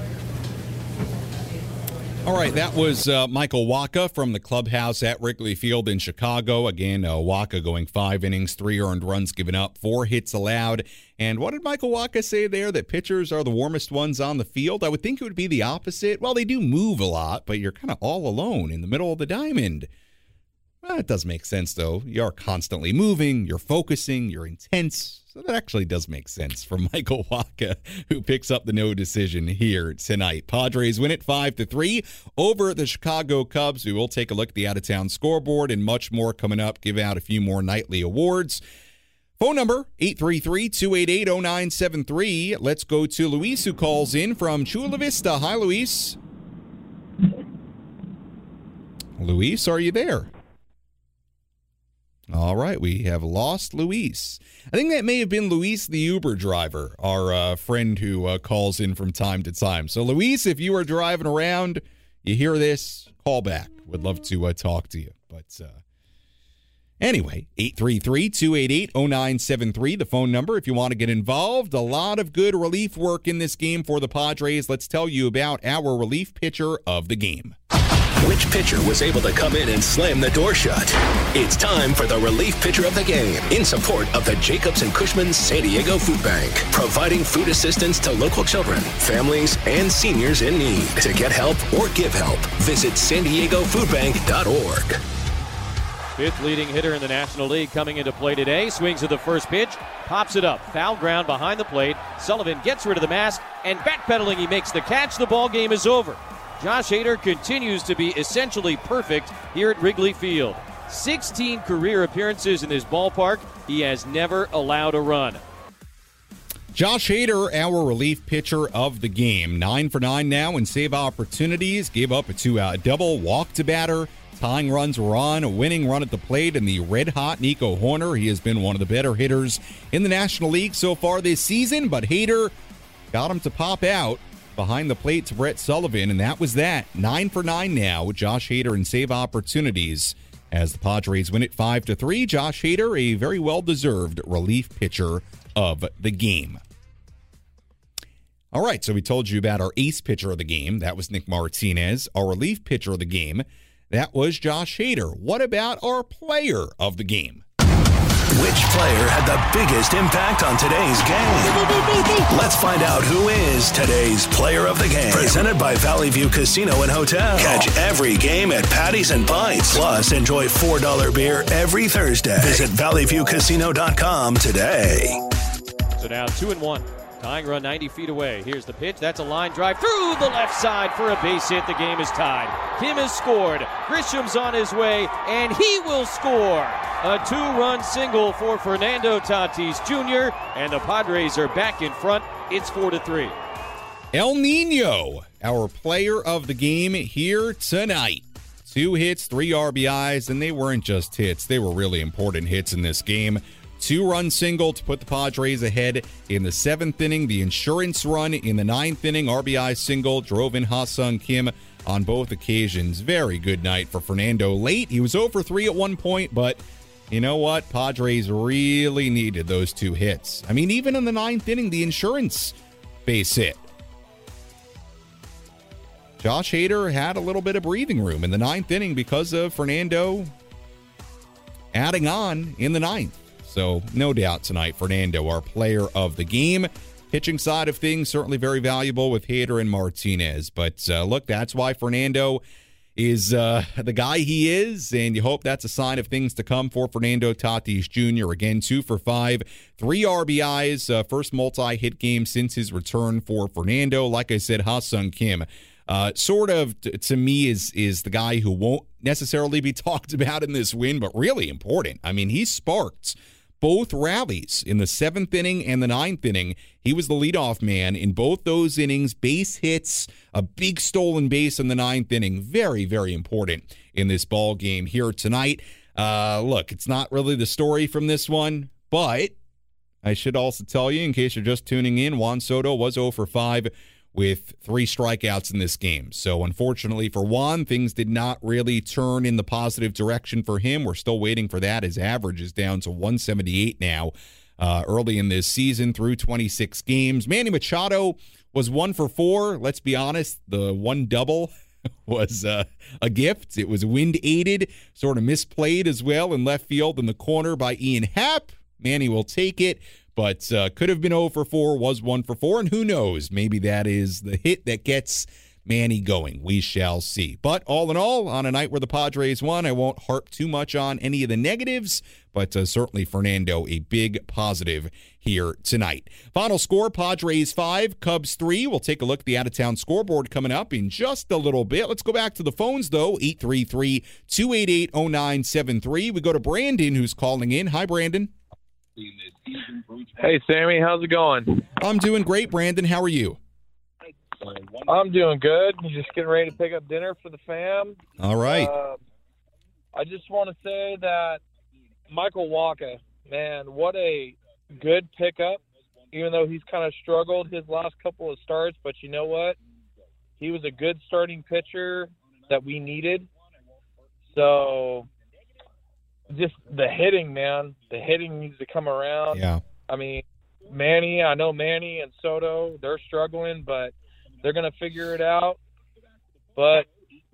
All right, that was uh, Michael Wacha from the clubhouse at Wrigley Field in Chicago. Again, uh, Wacha going five innings, three earned runs given up, four hits allowed. And what did Michael Wacha say there? That pitchers are the warmest ones on the field? I would think it would be the opposite. Well, they do move a lot, but you're kind of all alone in the middle of the diamond. Well, does make sense, though. You're constantly moving, you're focusing, you're intense. So that actually does make sense for *laughs* Michael Wacha, who picks up the no decision here tonight. Padres win it five to three over the Chicago Cubs. We will take a look at the out of town scoreboard and much more coming up. Give out a few more nightly awards. Phone number 833-288-0973. Let's go to Luis who calls in from Chula Vista. Hi, Luis. Luis, are you there? All right, we have lost Luis. I think that may have been Luis, the Uber driver, our uh, friend who uh, calls in from time to time. So, Luis, if you are driving around, you hear this, call back. Would love to uh, talk to you. But uh, anyway, 833 288 0973, the phone number if you want to get involved. A lot of good relief work in this game for the Padres. Let's tell you about our relief pitcher of the game. Which pitcher was able to come in and slam the door shut? It's time for the relief pitcher of the game in support of the Jacobs and Cushman San Diego Food Bank, providing food assistance to local children, families, and seniors in need. To get help or give help, visit san diego foodbank.org. Fifth leading hitter in the National League coming into play today. Swings at the first pitch, pops it up. Foul ground behind the plate. Sullivan gets rid of the mask and backpedaling, he makes the catch. The ball game is over. Josh Hader continues to be essentially perfect here at Wrigley Field. 16 career appearances in this ballpark. He has never allowed a run. Josh Hader, our relief pitcher of the game. Nine for nine now in save opportunities. Gave up a two out double, walk to batter. Tying runs were on, a winning run at the plate, and the red hot Nico Hoerner. He has been one of the better hitters in the National League so far this season, but Hader got him to pop out behind the plate to Brett Sullivan, and that was that. Nine for nine now with Josh Hader and save opportunities. As the Padres win it five to three, Josh Hader, a very well deserved relief pitcher of the game. All right, so we told you about our ace pitcher of the game. That was Nick Martinez. Our relief pitcher of the game. That was Josh Hader. What about our player of the game? Which player had the biggest impact on today's game? Let's find out who is today's player of the game. Presented by Valley View Casino and Hotel. Catch every game at Patties and Pints. Plus, enjoy $4 beer every Thursday. Visit valleyviewcasino.com today. So now two and one. Tying run 90 feet away. Here's the pitch. That's a line drive through the left side for a base hit. The game is tied. Kim has scored. Grisham's on his way, and he will score. A two run single for Fernando Tatis Jr., and the Padres are back in front. It's 4 to 3. El Nino, our player of the game here tonight. Two hits, three RBIs, and they weren't just hits, they were really important hits in this game. Two run single to put the Padres ahead in the seventh inning. The insurance run in the ninth inning. RBI single drove in Ha-Seong Kim on both occasions. Very good night for Fernando. Late, he was over three at one point, but you know what? Padres really needed those two hits. I mean, even in the ninth inning, the insurance base hit. Josh Hader had a little bit of breathing room in the ninth inning because of Fernando adding on in the ninth. So, no doubt tonight, Fernando, our player of the game. Pitching side of things, certainly very valuable with Hader and Martinez. But uh, look, that's why Fernando is uh, *laughs* the guy he is, and you hope that's a sign of things to come for Fernando Tatis Jr. Again, two for five, three RBIs, uh, first multi hit game since his return for Fernando. Like I said, Ha-Seong Kim. Uh, sort of t- to me is is the guy who won't necessarily be *laughs* talked about in this win, but really important. I mean, he sparked both rallies in the seventh inning and the ninth inning. He was the leadoff man in both those innings. Base hits, a big stolen base in the ninth inning. Very, very important in this ball game here tonight. Uh, look, it's not really the story from this one, but I should also tell you, in case you're just tuning in, Juan Soto was 0 for 5 with three strikeouts in this game. So, unfortunately for Juan, things did not really turn in the positive direction for him. We're still waiting for that. His average is down to 178 now. Uh, early in this season through 26 games. Manny Machado was one for four. Let's be honest, the one double *laughs* was uh, a gift. It was wind aided, sort of misplayed as well in left field in the corner by Ian Happ. Manny will take it but uh, could have been 0 for 4, was 1 for 4, and who knows? Maybe that is the hit that gets Manny going. We shall see. But all in all, on a night where the Padres won, I won't harp too much on any of the negatives, but uh, certainly Fernando, a big positive here tonight. Final score Padres 5, Cubs 3. We'll take a look at the out of town scoreboard coming up in just a little bit. Let's go back to the phones, though 833 288 0973. We go to Brandon, who's calling in. Hi, Brandon. Hey, Sammy, how's it going? I'm doing great, Brandon. How are you? I'm doing good. Just getting ready to pick up dinner for the fam. All right. Uh, I just want to say that Michael Wacha, man, what a good pickup. Even though he's kind of struggled his last couple of starts, but you know what? He was a good starting pitcher that we needed. So just the hitting, man. The hitting needs to come around. Yeah. I mean, Manny, I know Manny and Soto, they're struggling, but they're going to figure it out. But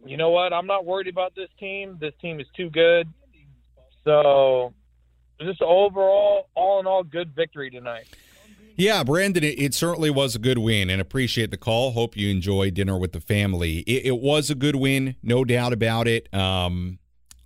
you know what? I'm not worried about this team. This team is too good. So, just overall, all in all, good victory tonight. Yeah, Brandon, it, it, certainly was a good win and appreciate the call. Hope you enjoy dinner with the family. It, it was a good win, no doubt about it. Um,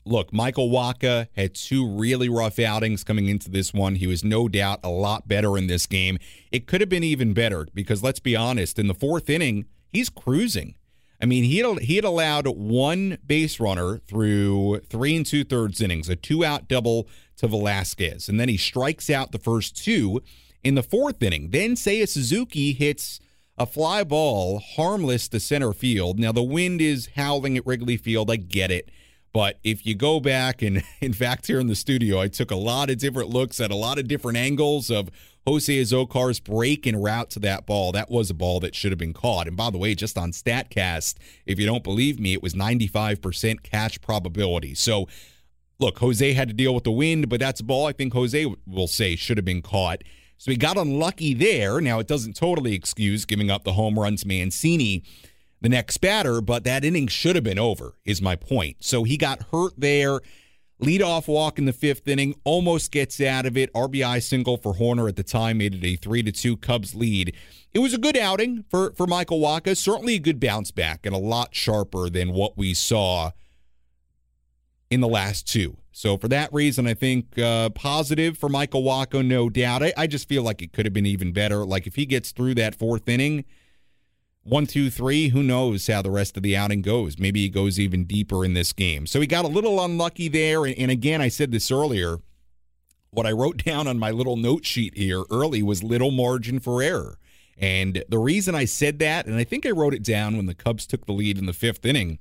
look, Michael Wacha had two really rough outings coming into this one. He was no doubt a lot better in this game. It could have been even better because let's be honest, in the fourth inning, he's cruising. I mean, he had, he had allowed one base runner through three and two thirds innings, a two out double to Velázquez, and then he strikes out the first two in the fourth inning. Then Seiya Suzuki hits a fly ball harmless to center field. Now the wind is howling at Wrigley Field. I get it. But if you go back, and *laughs* in fact, here in the studio, I took a lot of different looks at a lot of different angles of Jose Azocar's break and route to that ball. That was a ball that should have been caught. And by the way, just on StatCast, if you don't believe me, it was 95% catch probability. So, look, Jose had to deal with the wind, but that's a ball I think Jose will say should have been caught. So he got unlucky there. Now, it doesn't totally excuse giving up the home runs Mancini the next batter, but that inning should have been over, is my point. So he got hurt there. Leadoff walk in the fifth inning, almost gets out of it. RBI single for Hoerner at the time made it a three to two Cubs lead. It was a good outing for for Michael Wacha. Certainly a good bounce back and a lot sharper than what we saw in the last two. So for that reason, I think uh, positive for Michael Wacha, no doubt. I, I just feel like it could have been even better. Like if he gets through that fourth inning one, two, three. Who knows how the rest of the outing goes? Maybe he goes even deeper in this game. So he got a little unlucky there. And again, I said this earlier. What I wrote *laughs* down on my little note sheet here early was little margin for error. And the reason I said that, and I think I wrote it down when the Cubs took the lead in the fifth inning,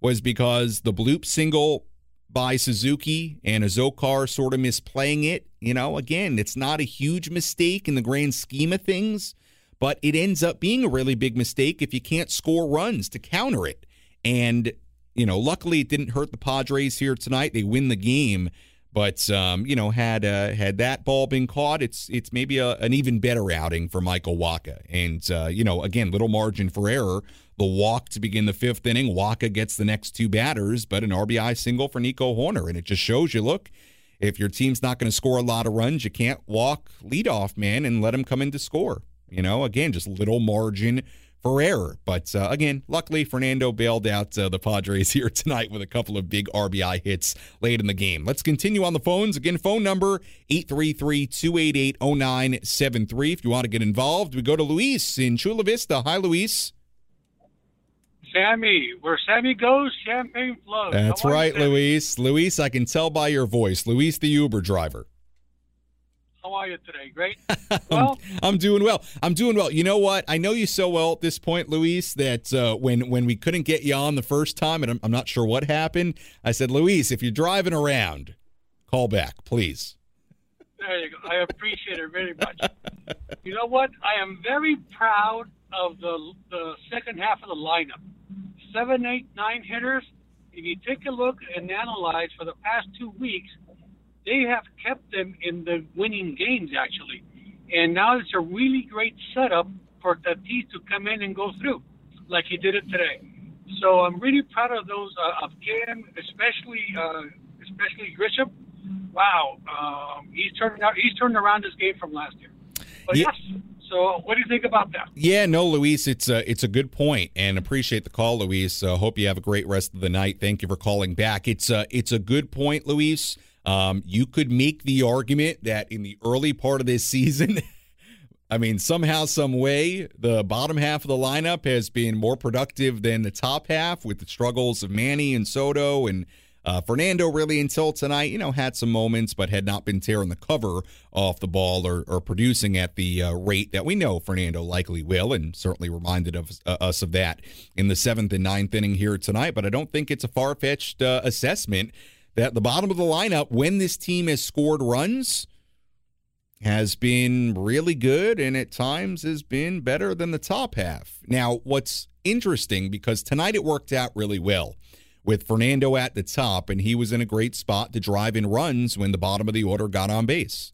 was because the bloop single by Suzuki and Azocar sort of misplaying it. You know, again, it's not a huge mistake in the grand scheme of things but it ends up being a really big mistake if you can't score runs to counter it. And, you know, luckily it didn't hurt the Padres here tonight. They win the game. But um, you know, had uh, had that ball been caught, it's it's maybe a, an even better outing for Michael Wacha. And uh, you know, again, little margin for error. The walk to begin the fifth inning. Wacha gets the next two batters, but an RBI single for Nico Hoerner, and it just shows you. Look, if your team's not going to score a lot of runs, you can't walk leadoff man and let him come in to score. You know, again, just little margin for error. But uh, again, luckily, Fernando bailed out uh, the Padres *laughs* here tonight with a couple of big RBI hits late in the game. Let's continue on the phones. Again, phone number 833 288 0973. If you want to get involved, we go to Luis in Chula Vista. Hi, Luis. Sammy, where Sammy goes, champagne flows. That's right, Luis. Luis, I can tell by your voice. Luis, the Uber driver. How are you today? Great. *laughs* Well, I'm doing well. I'm doing well. You know what? I know you so well at this point, Luis, that uh, when when we couldn't get you on the first time, and I'm, I'm not sure what happened, I said, Luis, if you're driving around, call back, please. There you go. I appreciate it very much. you know what? I am very proud of the the second half of the lineup. Seven, eight, nine hitters. If you take a look and analyze for the past two weeks, they have kept them in the winning games actually, and now it's a really great setup for Tatis to come in and go through, like he did it today. So I'm really proud of those uh, of Cam, especially uh, especially Grisham. Wow, um, he's turned out he's turned around his game from last year. But yeah. yes. So, what do you think about that? Yeah, no, Luis, it's a it's a good point, and appreciate the call, Luis. Uh, hope you have a great rest of the night. Thank you for calling back. It's a it's a good point, Luis. Um, you could make the argument that in the early part of this *laughs* season, I mean, somehow, some way, the bottom half of the lineup has been more productive than the top half with the struggles of Manny and Soto and uh, Fernando really until tonight, you know, had some moments, but had not been tearing the cover off the ball or, or producing at the uh, rate that we know Fernando likely will, and certainly reminded of uh, us of that in the seventh and ninth inning here tonight. But I don't think it's a far fetched uh, assessment that the bottom of the lineup, when this team has scored runs, has been really good and at times has been better than the top half. Now, what's interesting because tonight it worked out really well with Fernando at the top, and he was in a great spot to drive in runs when the bottom of the order got on base.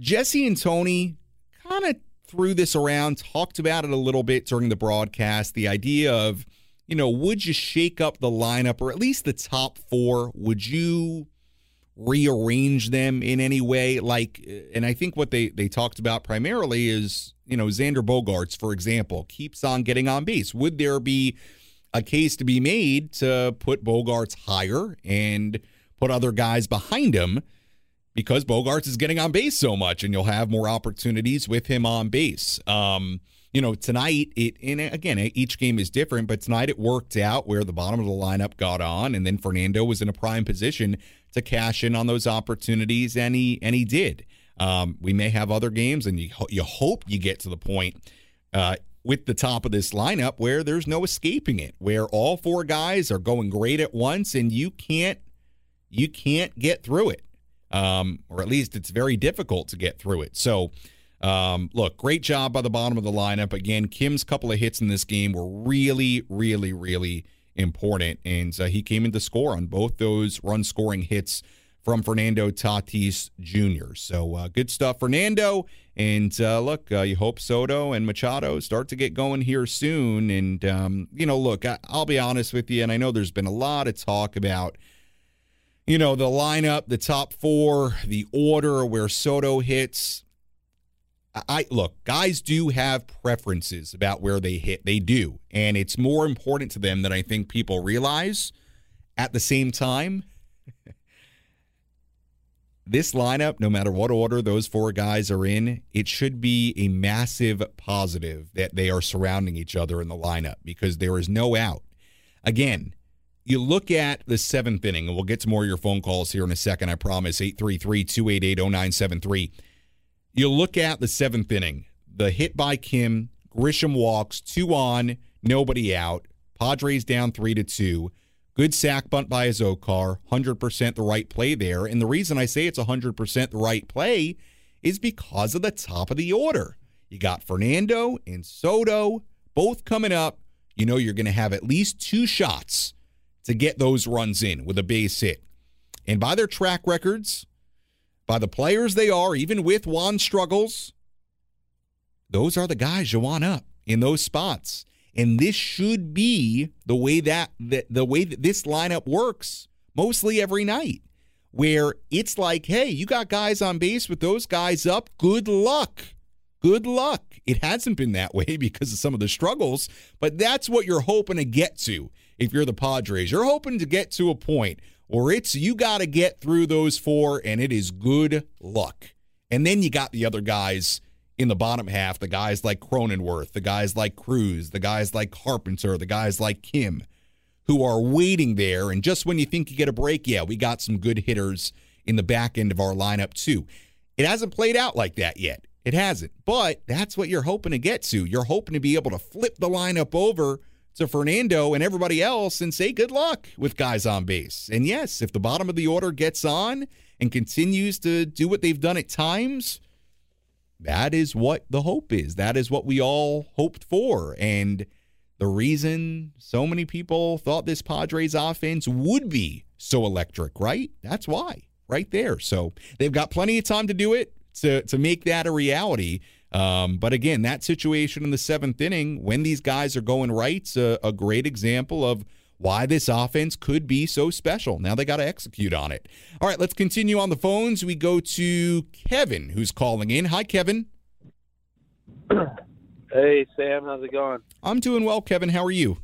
Jesse and Tony kind of threw this around, talked about it a little bit during the broadcast. The idea of you know, would you shake up the lineup or at least the top four? Would you rearrange them in any way? Like, and I think what they they talked about primarily is, you know, Xander Bogaerts, for example, keeps on getting on base. Would there be a case to be made to put Bogaerts higher and put other guys behind him? Because Bogaerts is getting on base so much, and you'll have more opportunities with him on base. Um, you know, tonight it and again each game is different, but tonight it worked out where the bottom of the lineup got on, and then Fernando was in a prime position to cash in on those opportunities, and he and he did. Um, we may have other games, and you you hope you get to the point uh, with the top of this lineup where there's no escaping it, where all four guys are going great at once, and you can't you can't get through it, um, or at least it's very difficult to get through it. So. Um, look, great job by the bottom of the lineup. Again, Kim's couple of hits in this game were really, really, really important, and uh, he came in to score on both those run scoring hits from Fernando Tatis Jr. So uh, good stuff, Fernando. And uh, look, uh, you hope Soto and Machado start to get going here soon. And, um, you know, look, I, I'll be honest with you, and I know there's been a lot of talk about, you know, the lineup, the top four, the order where Soto hits. I look, guys do have preferences about where they hit. They do. And it's more important to them than I think people realize. At the same time, *laughs* this lineup, no matter what order those four guys are in, it should be a massive positive that they are surrounding each other in the lineup because there is no out. Again, you look at the seventh inning, and we'll get to more of your phone calls here in a second, I promise. 833 288 0973. You look at the seventh inning, the hit by Kim, Grisham walks, two on, nobody out. Padres down three to two. Good sack bunt by Azocar, 100% the right play there. And the reason I say it's 100% the right play is because of the top of the order. You got Fernando and Soto both coming up. You know you're going to have at least two shots to get those runs in with a base hit. And by their track records, by the players they are, even with Juan struggles, those are the guys you want up in those spots. And this should be the way that the, the way that this lineup works mostly every night. Where it's like, hey, you got guys on base with those guys up. Good luck. Good luck. It hasn't been that way *laughs* because of some of the struggles, but that's what you're hoping to get to if you're the Padres. You're hoping to get to a point where it's you got to get through those four, and it is good luck. And then you got the other guys in the bottom half, the guys like Cronenworth, the guys like Cruz, the guys like Carpenter, the guys like Kim, who are waiting there. And just when you think you get a break, yeah, we got some good hitters in the back end of our lineup, too. It hasn't played out like that yet. It hasn't. But that's what you're hoping to get to. You're hoping to be able to flip the lineup over to Fernando and everybody else and say good luck with guys on base. And yes, if the bottom of the order gets on and continues to do what they've done at times, that is what the hope is. That is what we all hoped for. And the reason so many people thought this Padres offense would be so electric, right? That's why, right there. So they've got plenty of time to do it to, to make that a reality. Um, but again, that situation in the seventh inning, when these guys are going right, a, a great example of why this offense could be so special. Now they got to execute on it. All right, let's continue on the phones. We go to Kevin, who's calling in. Hi, Kevin. *clears throat* Hey, Sam. How's it going? I'm doing well, Kevin. How are you?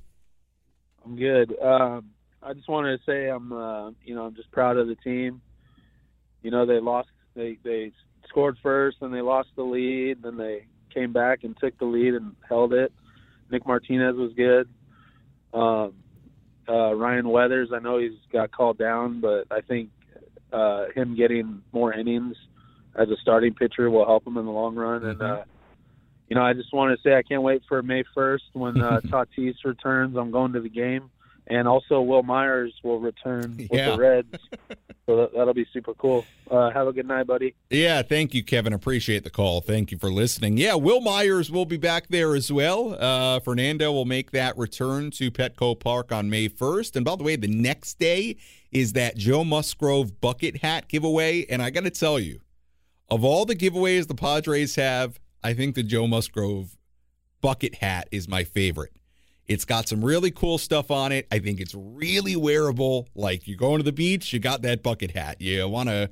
I'm good. Um, I just wanted to say I'm, uh, you know, I'm just proud of the team. You know, they lost. They they scored first, and they lost the lead. Then they came back and took the lead and held it. Nick Martinez was good. Um, uh, Ryan Weathers, I know he's got called down, but I think uh, him getting more innings as a starting pitcher will help him in the long run. And uh, you know, I just want to say I can't wait for May 1st when uh, *laughs* Tatis returns. I'm going to the game, and also Wil Myers will return with Yeah. the Reds. *laughs* so that, that'll be super cool. Uh, have a good night, buddy. Yeah, thank you, Kevin. Appreciate the call. Thank you for listening. Yeah, Wil Myers will be back there as well. Uh, Fernando will make that return to Petco Park on May 1st. And by the way, the next day is that Joe Musgrove bucket hat giveaway. And I got to tell you, of all the giveaways the Padres have, I think the Joe Musgrove bucket hat is my favorite. It's got some really cool stuff on it. I think it's really wearable. Like you're going to the beach, you got that bucket hat. You want to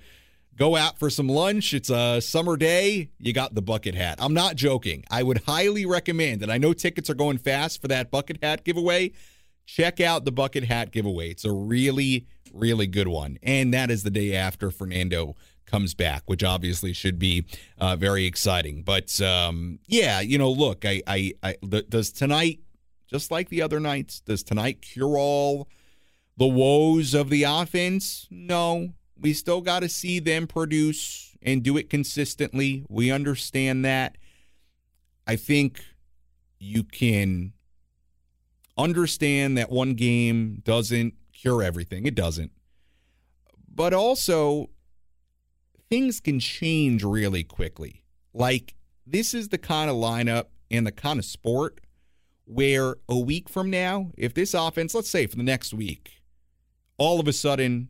go out for some lunch, it's a summer day, you got the bucket hat. I'm not joking. I would highly recommend, and I know tickets are going fast for that bucket hat giveaway. Check out the bucket hat giveaway. It's a really, really good one. And that is the day after Fernando comes back, which obviously should be uh, very exciting. But um, yeah, you know, look, I, I, I does tonight, just like the other nights, does tonight cure all the woes of the offense? No, we still got to see them produce and do it consistently. We understand that. I think you can understand that one game doesn't cure everything. It doesn't. But also, things can change really quickly. Like, this is the kind of lineup and the kind of sport where a week from now, if this offense, let's say for the next week, all of a sudden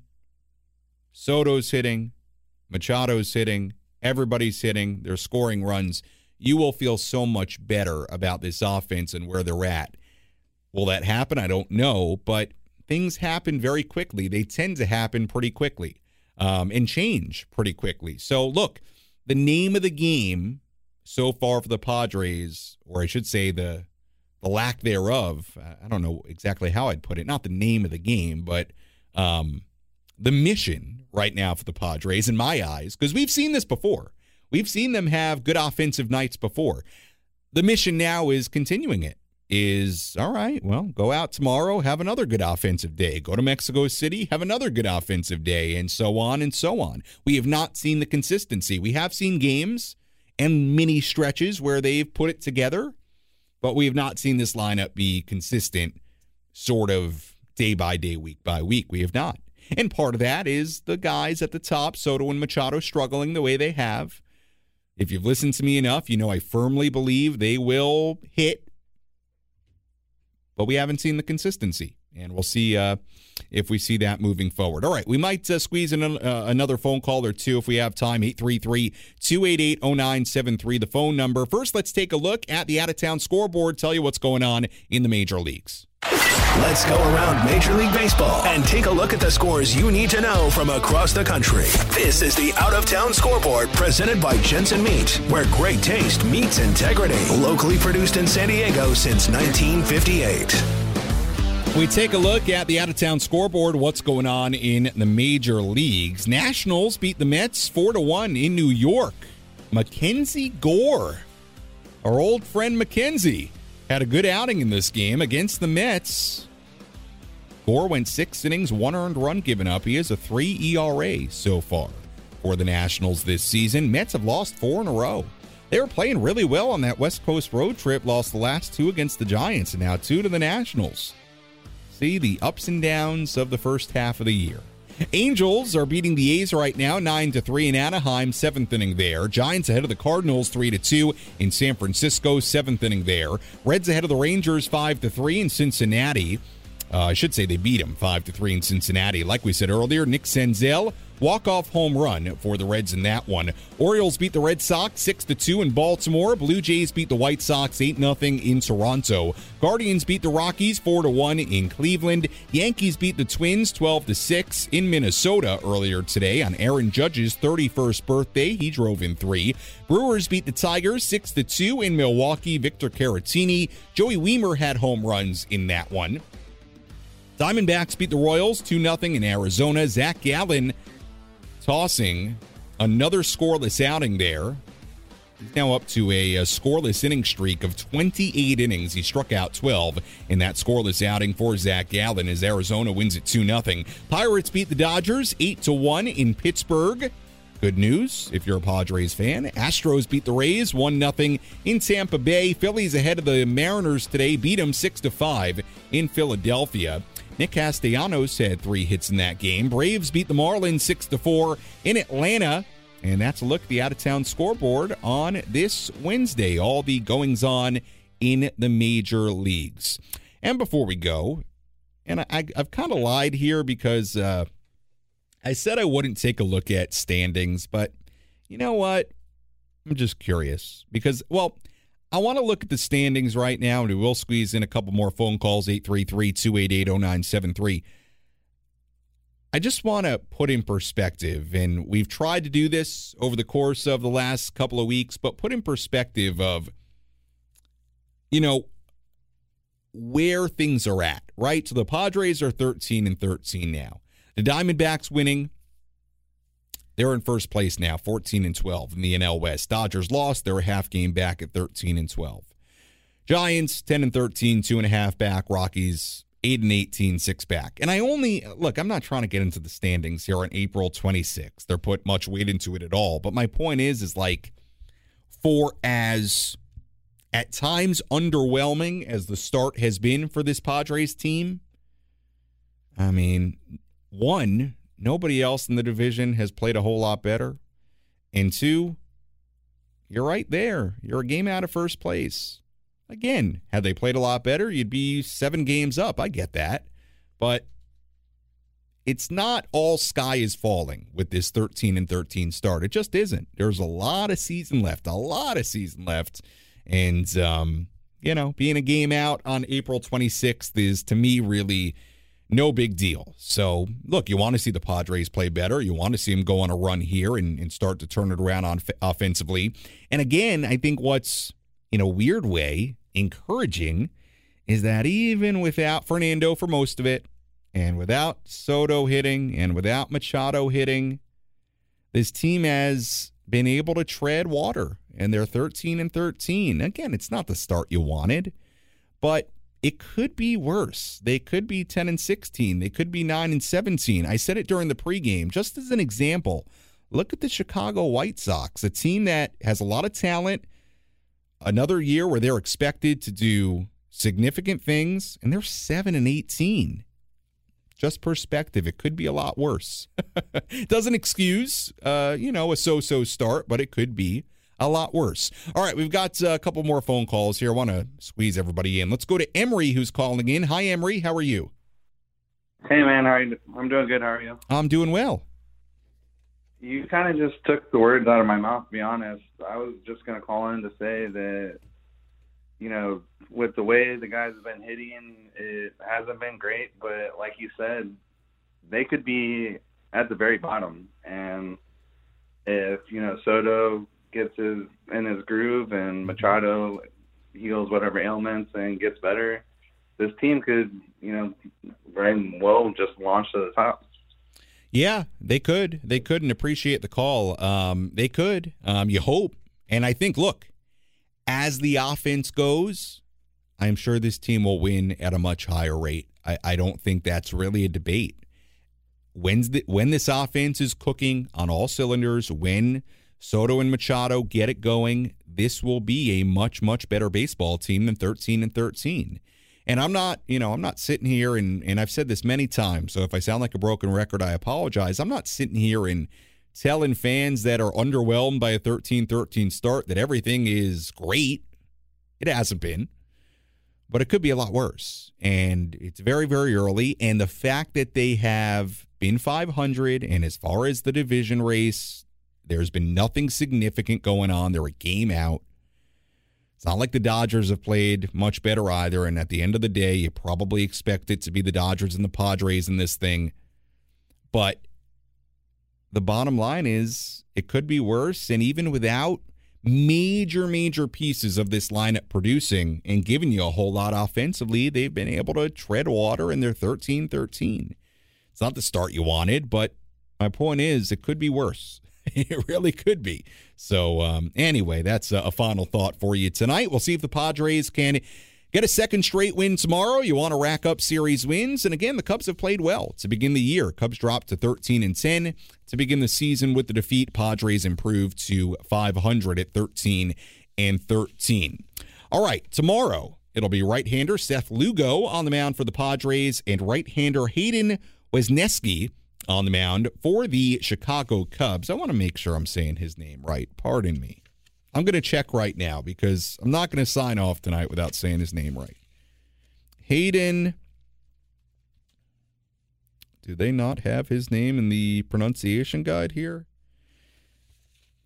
Soto's hitting, Machado's hitting, everybody's hitting, they're scoring runs. You will feel so much better about this offense and where they're at. Will that happen? I don't know, but things happen very quickly. They tend to happen pretty quickly um, and change pretty quickly. So, look, the name of the game so far for the Padres, or I should say the the lack thereof. I don't know exactly how I'd put it. Not the name of the game, but um, the mission right now for the Padres, in my eyes, because we've seen this before. We've seen them have good offensive nights before. The mission now is continuing it. Is all right, well, go out tomorrow, have another good offensive day. Go to Mexico City, have another good offensive day, and so on and so on. We have not seen the consistency. We have seen games and mini stretches where they've put it together, but we have not seen this lineup be consistent, sort of day by day, week by week. We have not. And part of that is the guys at the top, Soto and Machado, struggling the way they have. If you've listened to me enough, you know I firmly believe they will hit, but we haven't seen the consistency. And we'll see uh, if we see that moving forward. All right, we might uh, squeeze in uh, another phone call or two if we have time. 833 288 0973, the phone number. First, let's take a look at the out of town scoreboard, tell you what's going on in the major leagues. Let's go around Major League Baseball and take a look at the scores you need to know from across the country. This is the Out of Town Scoreboard presented by Jensen Meat, where great taste meets integrity. Locally produced in San Diego since 1958. We take a look at the out of town scoreboard, what's going on in the major leagues. Nationals beat the Mets 4 to 1 in New York. Mackenzie Gore, our old friend Mackenzie, had a good outing in this game against the Mets. Gore went six innings, one earned run given up. He has a 3 ERA so far for the Nationals this season. Mets have lost four in a row. They were playing really well on that West Coast road trip, lost the last two against the Giants, and now two to the Nationals. See the ups and downs of the first half of the year. Angels are beating the A's right now, nine to three in Anaheim, seventh inning there. Giants ahead of the Cardinals, three to two in San Francisco, seventh inning there. Reds ahead of the Rangers, five to three in Cincinnati. Uh, I should say they beat him five to three in Cincinnati. Like we said earlier, Nick Senzel walk-off home run for the Reds in that one. Orioles beat the Red Sox 6 to 2 in Baltimore. Blue Jays beat the White Sox 8 0 in Toronto. Guardians beat the Rockies 4 to 1 in Cleveland. Yankees beat the Twins 12 to 6 in Minnesota earlier today on Aaron Judge's 31st birthday. He drove in 3. Brewers beat the Tigers 6 to 2 in Milwaukee. Victor Caratini, Joey Wiemer had home runs in that one. Diamondbacks beat the Royals 2 0 in Arizona. Zach Gallen tossing another scoreless outing there. He's now up to a, a, scoreless inning streak of 28 innings. He struck out 12 in that scoreless outing for Zach Gallen as Arizona wins it 2 0. Pirates beat the Dodgers 8 to 1 in Pittsburgh. Good news if you're a Padres fan. Astros beat the Rays 1 0 in Tampa Bay. Phillies ahead of the Mariners today, beat them 6 to 5 in Philadelphia. Nick Castellanos had three hits in that game. Braves beat the Marlins 6 to 4 in Atlanta. And that's a look at the out of town scoreboard on this Wednesday. All the goings on in the major leagues. And before we go, and I, have kind of lied here because uh, I said I wouldn't take a look at standings, but you know what? I'm just curious because, well, I want to look at the standings right now, and we will squeeze in a couple more phone calls 833 288 0973. I just want to put in perspective, and we've tried to do this over the course of the last couple of weeks, but put in perspective of, you know, where things are at, right? So the Padres are 13 and 13 now. The Diamondbacks winning they're in first place now, 14 and 12 in the NL West. Dodgers lost. They're a half game back at 13 and 12. Giants 10 and 13, two and a half back. Rockies 8 and 18, six back. And I only look, I'm not trying to get into the standings here on April 26th. They're put much weight into it at all. But my point is, is like for as at times underwhelming as the start has been for this Padres team, I mean, one, nobody else in the division has played a whole lot better. And two, you're right there. You're a game out of first place. Again, had they played a lot better, you'd be seven games up. I get that. But it's not all sky is falling with this 13 and 13 start. It just isn't. There's a lot of season left, a lot of season left. And, um, you know, being a game out on April 26th is to me really no big deal. So, look, you want to see the Padres play better. You want to see them go on a run here and, and start to turn it around on offensively. And again, I think what's in a weird way encouraging is that even without Fernando for most of it, and without Soto hitting, and without Machado hitting, this team has been able to tread water, and they're 13 and 13. Again, it's not the start you wanted, but it could be worse. They could be 10 and 16. They could be 9 and 17. I said it during the pregame, just as an example. Look at the Chicago White Sox, a team that has a lot of talent. Another year where they're expected to do significant things, and they're 7 and 18. Just perspective, it could be a lot worse. *laughs* Doesn't excuse, uh, you know, a so-so start, but it could be a lot worse. All right, we've got uh, a couple more phone calls here. I want to squeeze everybody in. Let's go to Emery, who's calling in. Hi, Emery. How are you? Hey, man. How are you? I'm doing good. How are you? I'm doing well. You kind of just took the words out of my mouth. To be honest, I was just going to call in to say that, you know, with the way the guys have been hitting, it hasn't been great. But like you said, they could be at the very bottom, and if you know Soto gets his in his groove and Machado heals whatever ailments and gets better, this team could, you know, very well just launch to the top. Yeah, they could. They could and appreciate the call. Um, they could. Um, you hope. And I think, look, as the offense goes, I'm sure this team will win at a much higher rate. I, I don't think that's really a debate. When's the, when this offense is cooking on all cylinders, when Soto and Machado get it going, this will be a much, much better baseball team than 13 and 13. And I'm not, you know, I'm not sitting here and, and I've said this many times. So if I sound like a broken record, I apologize. I'm not sitting here and telling fans that are underwhelmed by a 13 13 start that everything is great. It hasn't been, but it could be a lot worse. And it's very, very early. And the fact that they have been 500 and as far as the division race, there's been nothing significant going on. They're a game out. It's not like the Dodgers have played much better either. And at the end of the day, you probably expect it to be the Dodgers and the Padres in this thing. But the bottom line is it could be worse. And even without major, major pieces of this lineup producing and giving you a whole lot offensively, they've been able to tread water and they're 13 13. It's not the start you wanted, but my point is it could be worse. *laughs* it really could be. So, um, anyway, that's a, a final thought for you tonight. We'll see if the Padres can get a second straight win tomorrow. You want to rack up series wins. And again, the Cubs have played well to begin the year. Cubs dropped to 13 and 10 to begin the season with the defeat. Padres improved to 500 at 13 and 13. All right, tomorrow it'll be right-hander Seth Lugo on the mound for the Padres and right-hander Hayden Wesneski on the mound for the Chicago Cubs. I want to make sure I'm saying his name right. Pardon me. I'm going to check right now because I'm not going to sign off tonight without saying his name right. Hayden. Do they not have his name in the pronunciation guide here?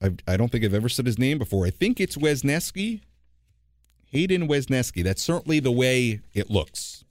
I've, I do not think I've ever said his name before. I think it's Wesneski. Hayden Wesneski. That's certainly the way it looks.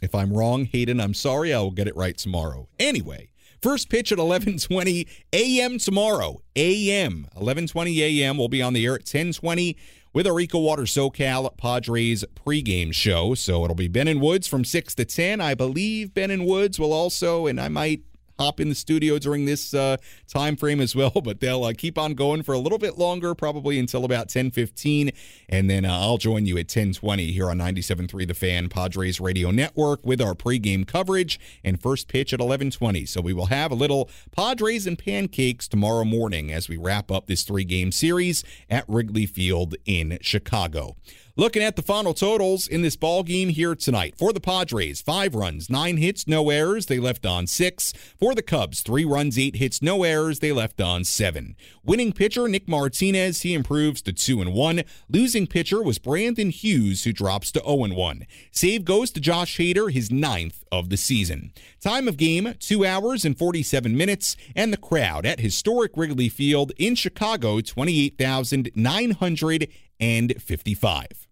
If I'm wrong, Hayden, I'm sorry. I will get it right tomorrow. Anyway, first pitch at 11:20 a.m. tomorrow. A.m. 11:20 a.m. We'll be on the air at 10:20 with our Eco Water SoCal Padres pregame show. So it'll be Ben and Woods from 6 to 10. I believe Ben and Woods will also, and I might hop in the studio during this uh, time frame as well, *laughs* but they'll uh, keep on going for a little bit longer, probably until about 10:15, and then uh, I'll join you at 10:20 here on 97.3 The Fan Padres Radio Network with our pregame coverage and first pitch at 11:20. So we will have a little Padres and pancakes tomorrow morning as we wrap up this three-game series at Wrigley Field in Chicago. Looking at the final totals in this ball game here tonight. For the Padres, five runs, nine hits, no errors. They left on six. For the Cubs, three runs, eight hits, no errors. They left on seven. Winning pitcher Nick Martinez, he improves to two and one. Losing pitcher was Brandon Hughes, who drops to 0 and one. Save goes to Josh Hader, his ninth of the season. Time of game, 2 hours and 47 minutes, and the crowd at historic Wrigley Field in Chicago, 28,955.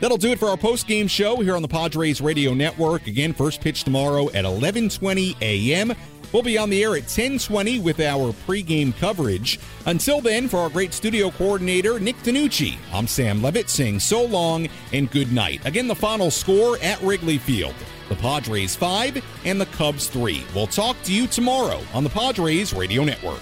That'll do it for our post-game show here on the Padres Radio Network. Again, first pitch tomorrow at 11:20 a.m. We'll be on the air at 10:20 with our pregame coverage. Until then, for our great studio coordinator Nick Danucci, I'm Sam Levitt saying so long and good night. Again, the final score at Wrigley Field: the Padres five and the Cubs three. We'll talk to you tomorrow on the Padres Radio Network.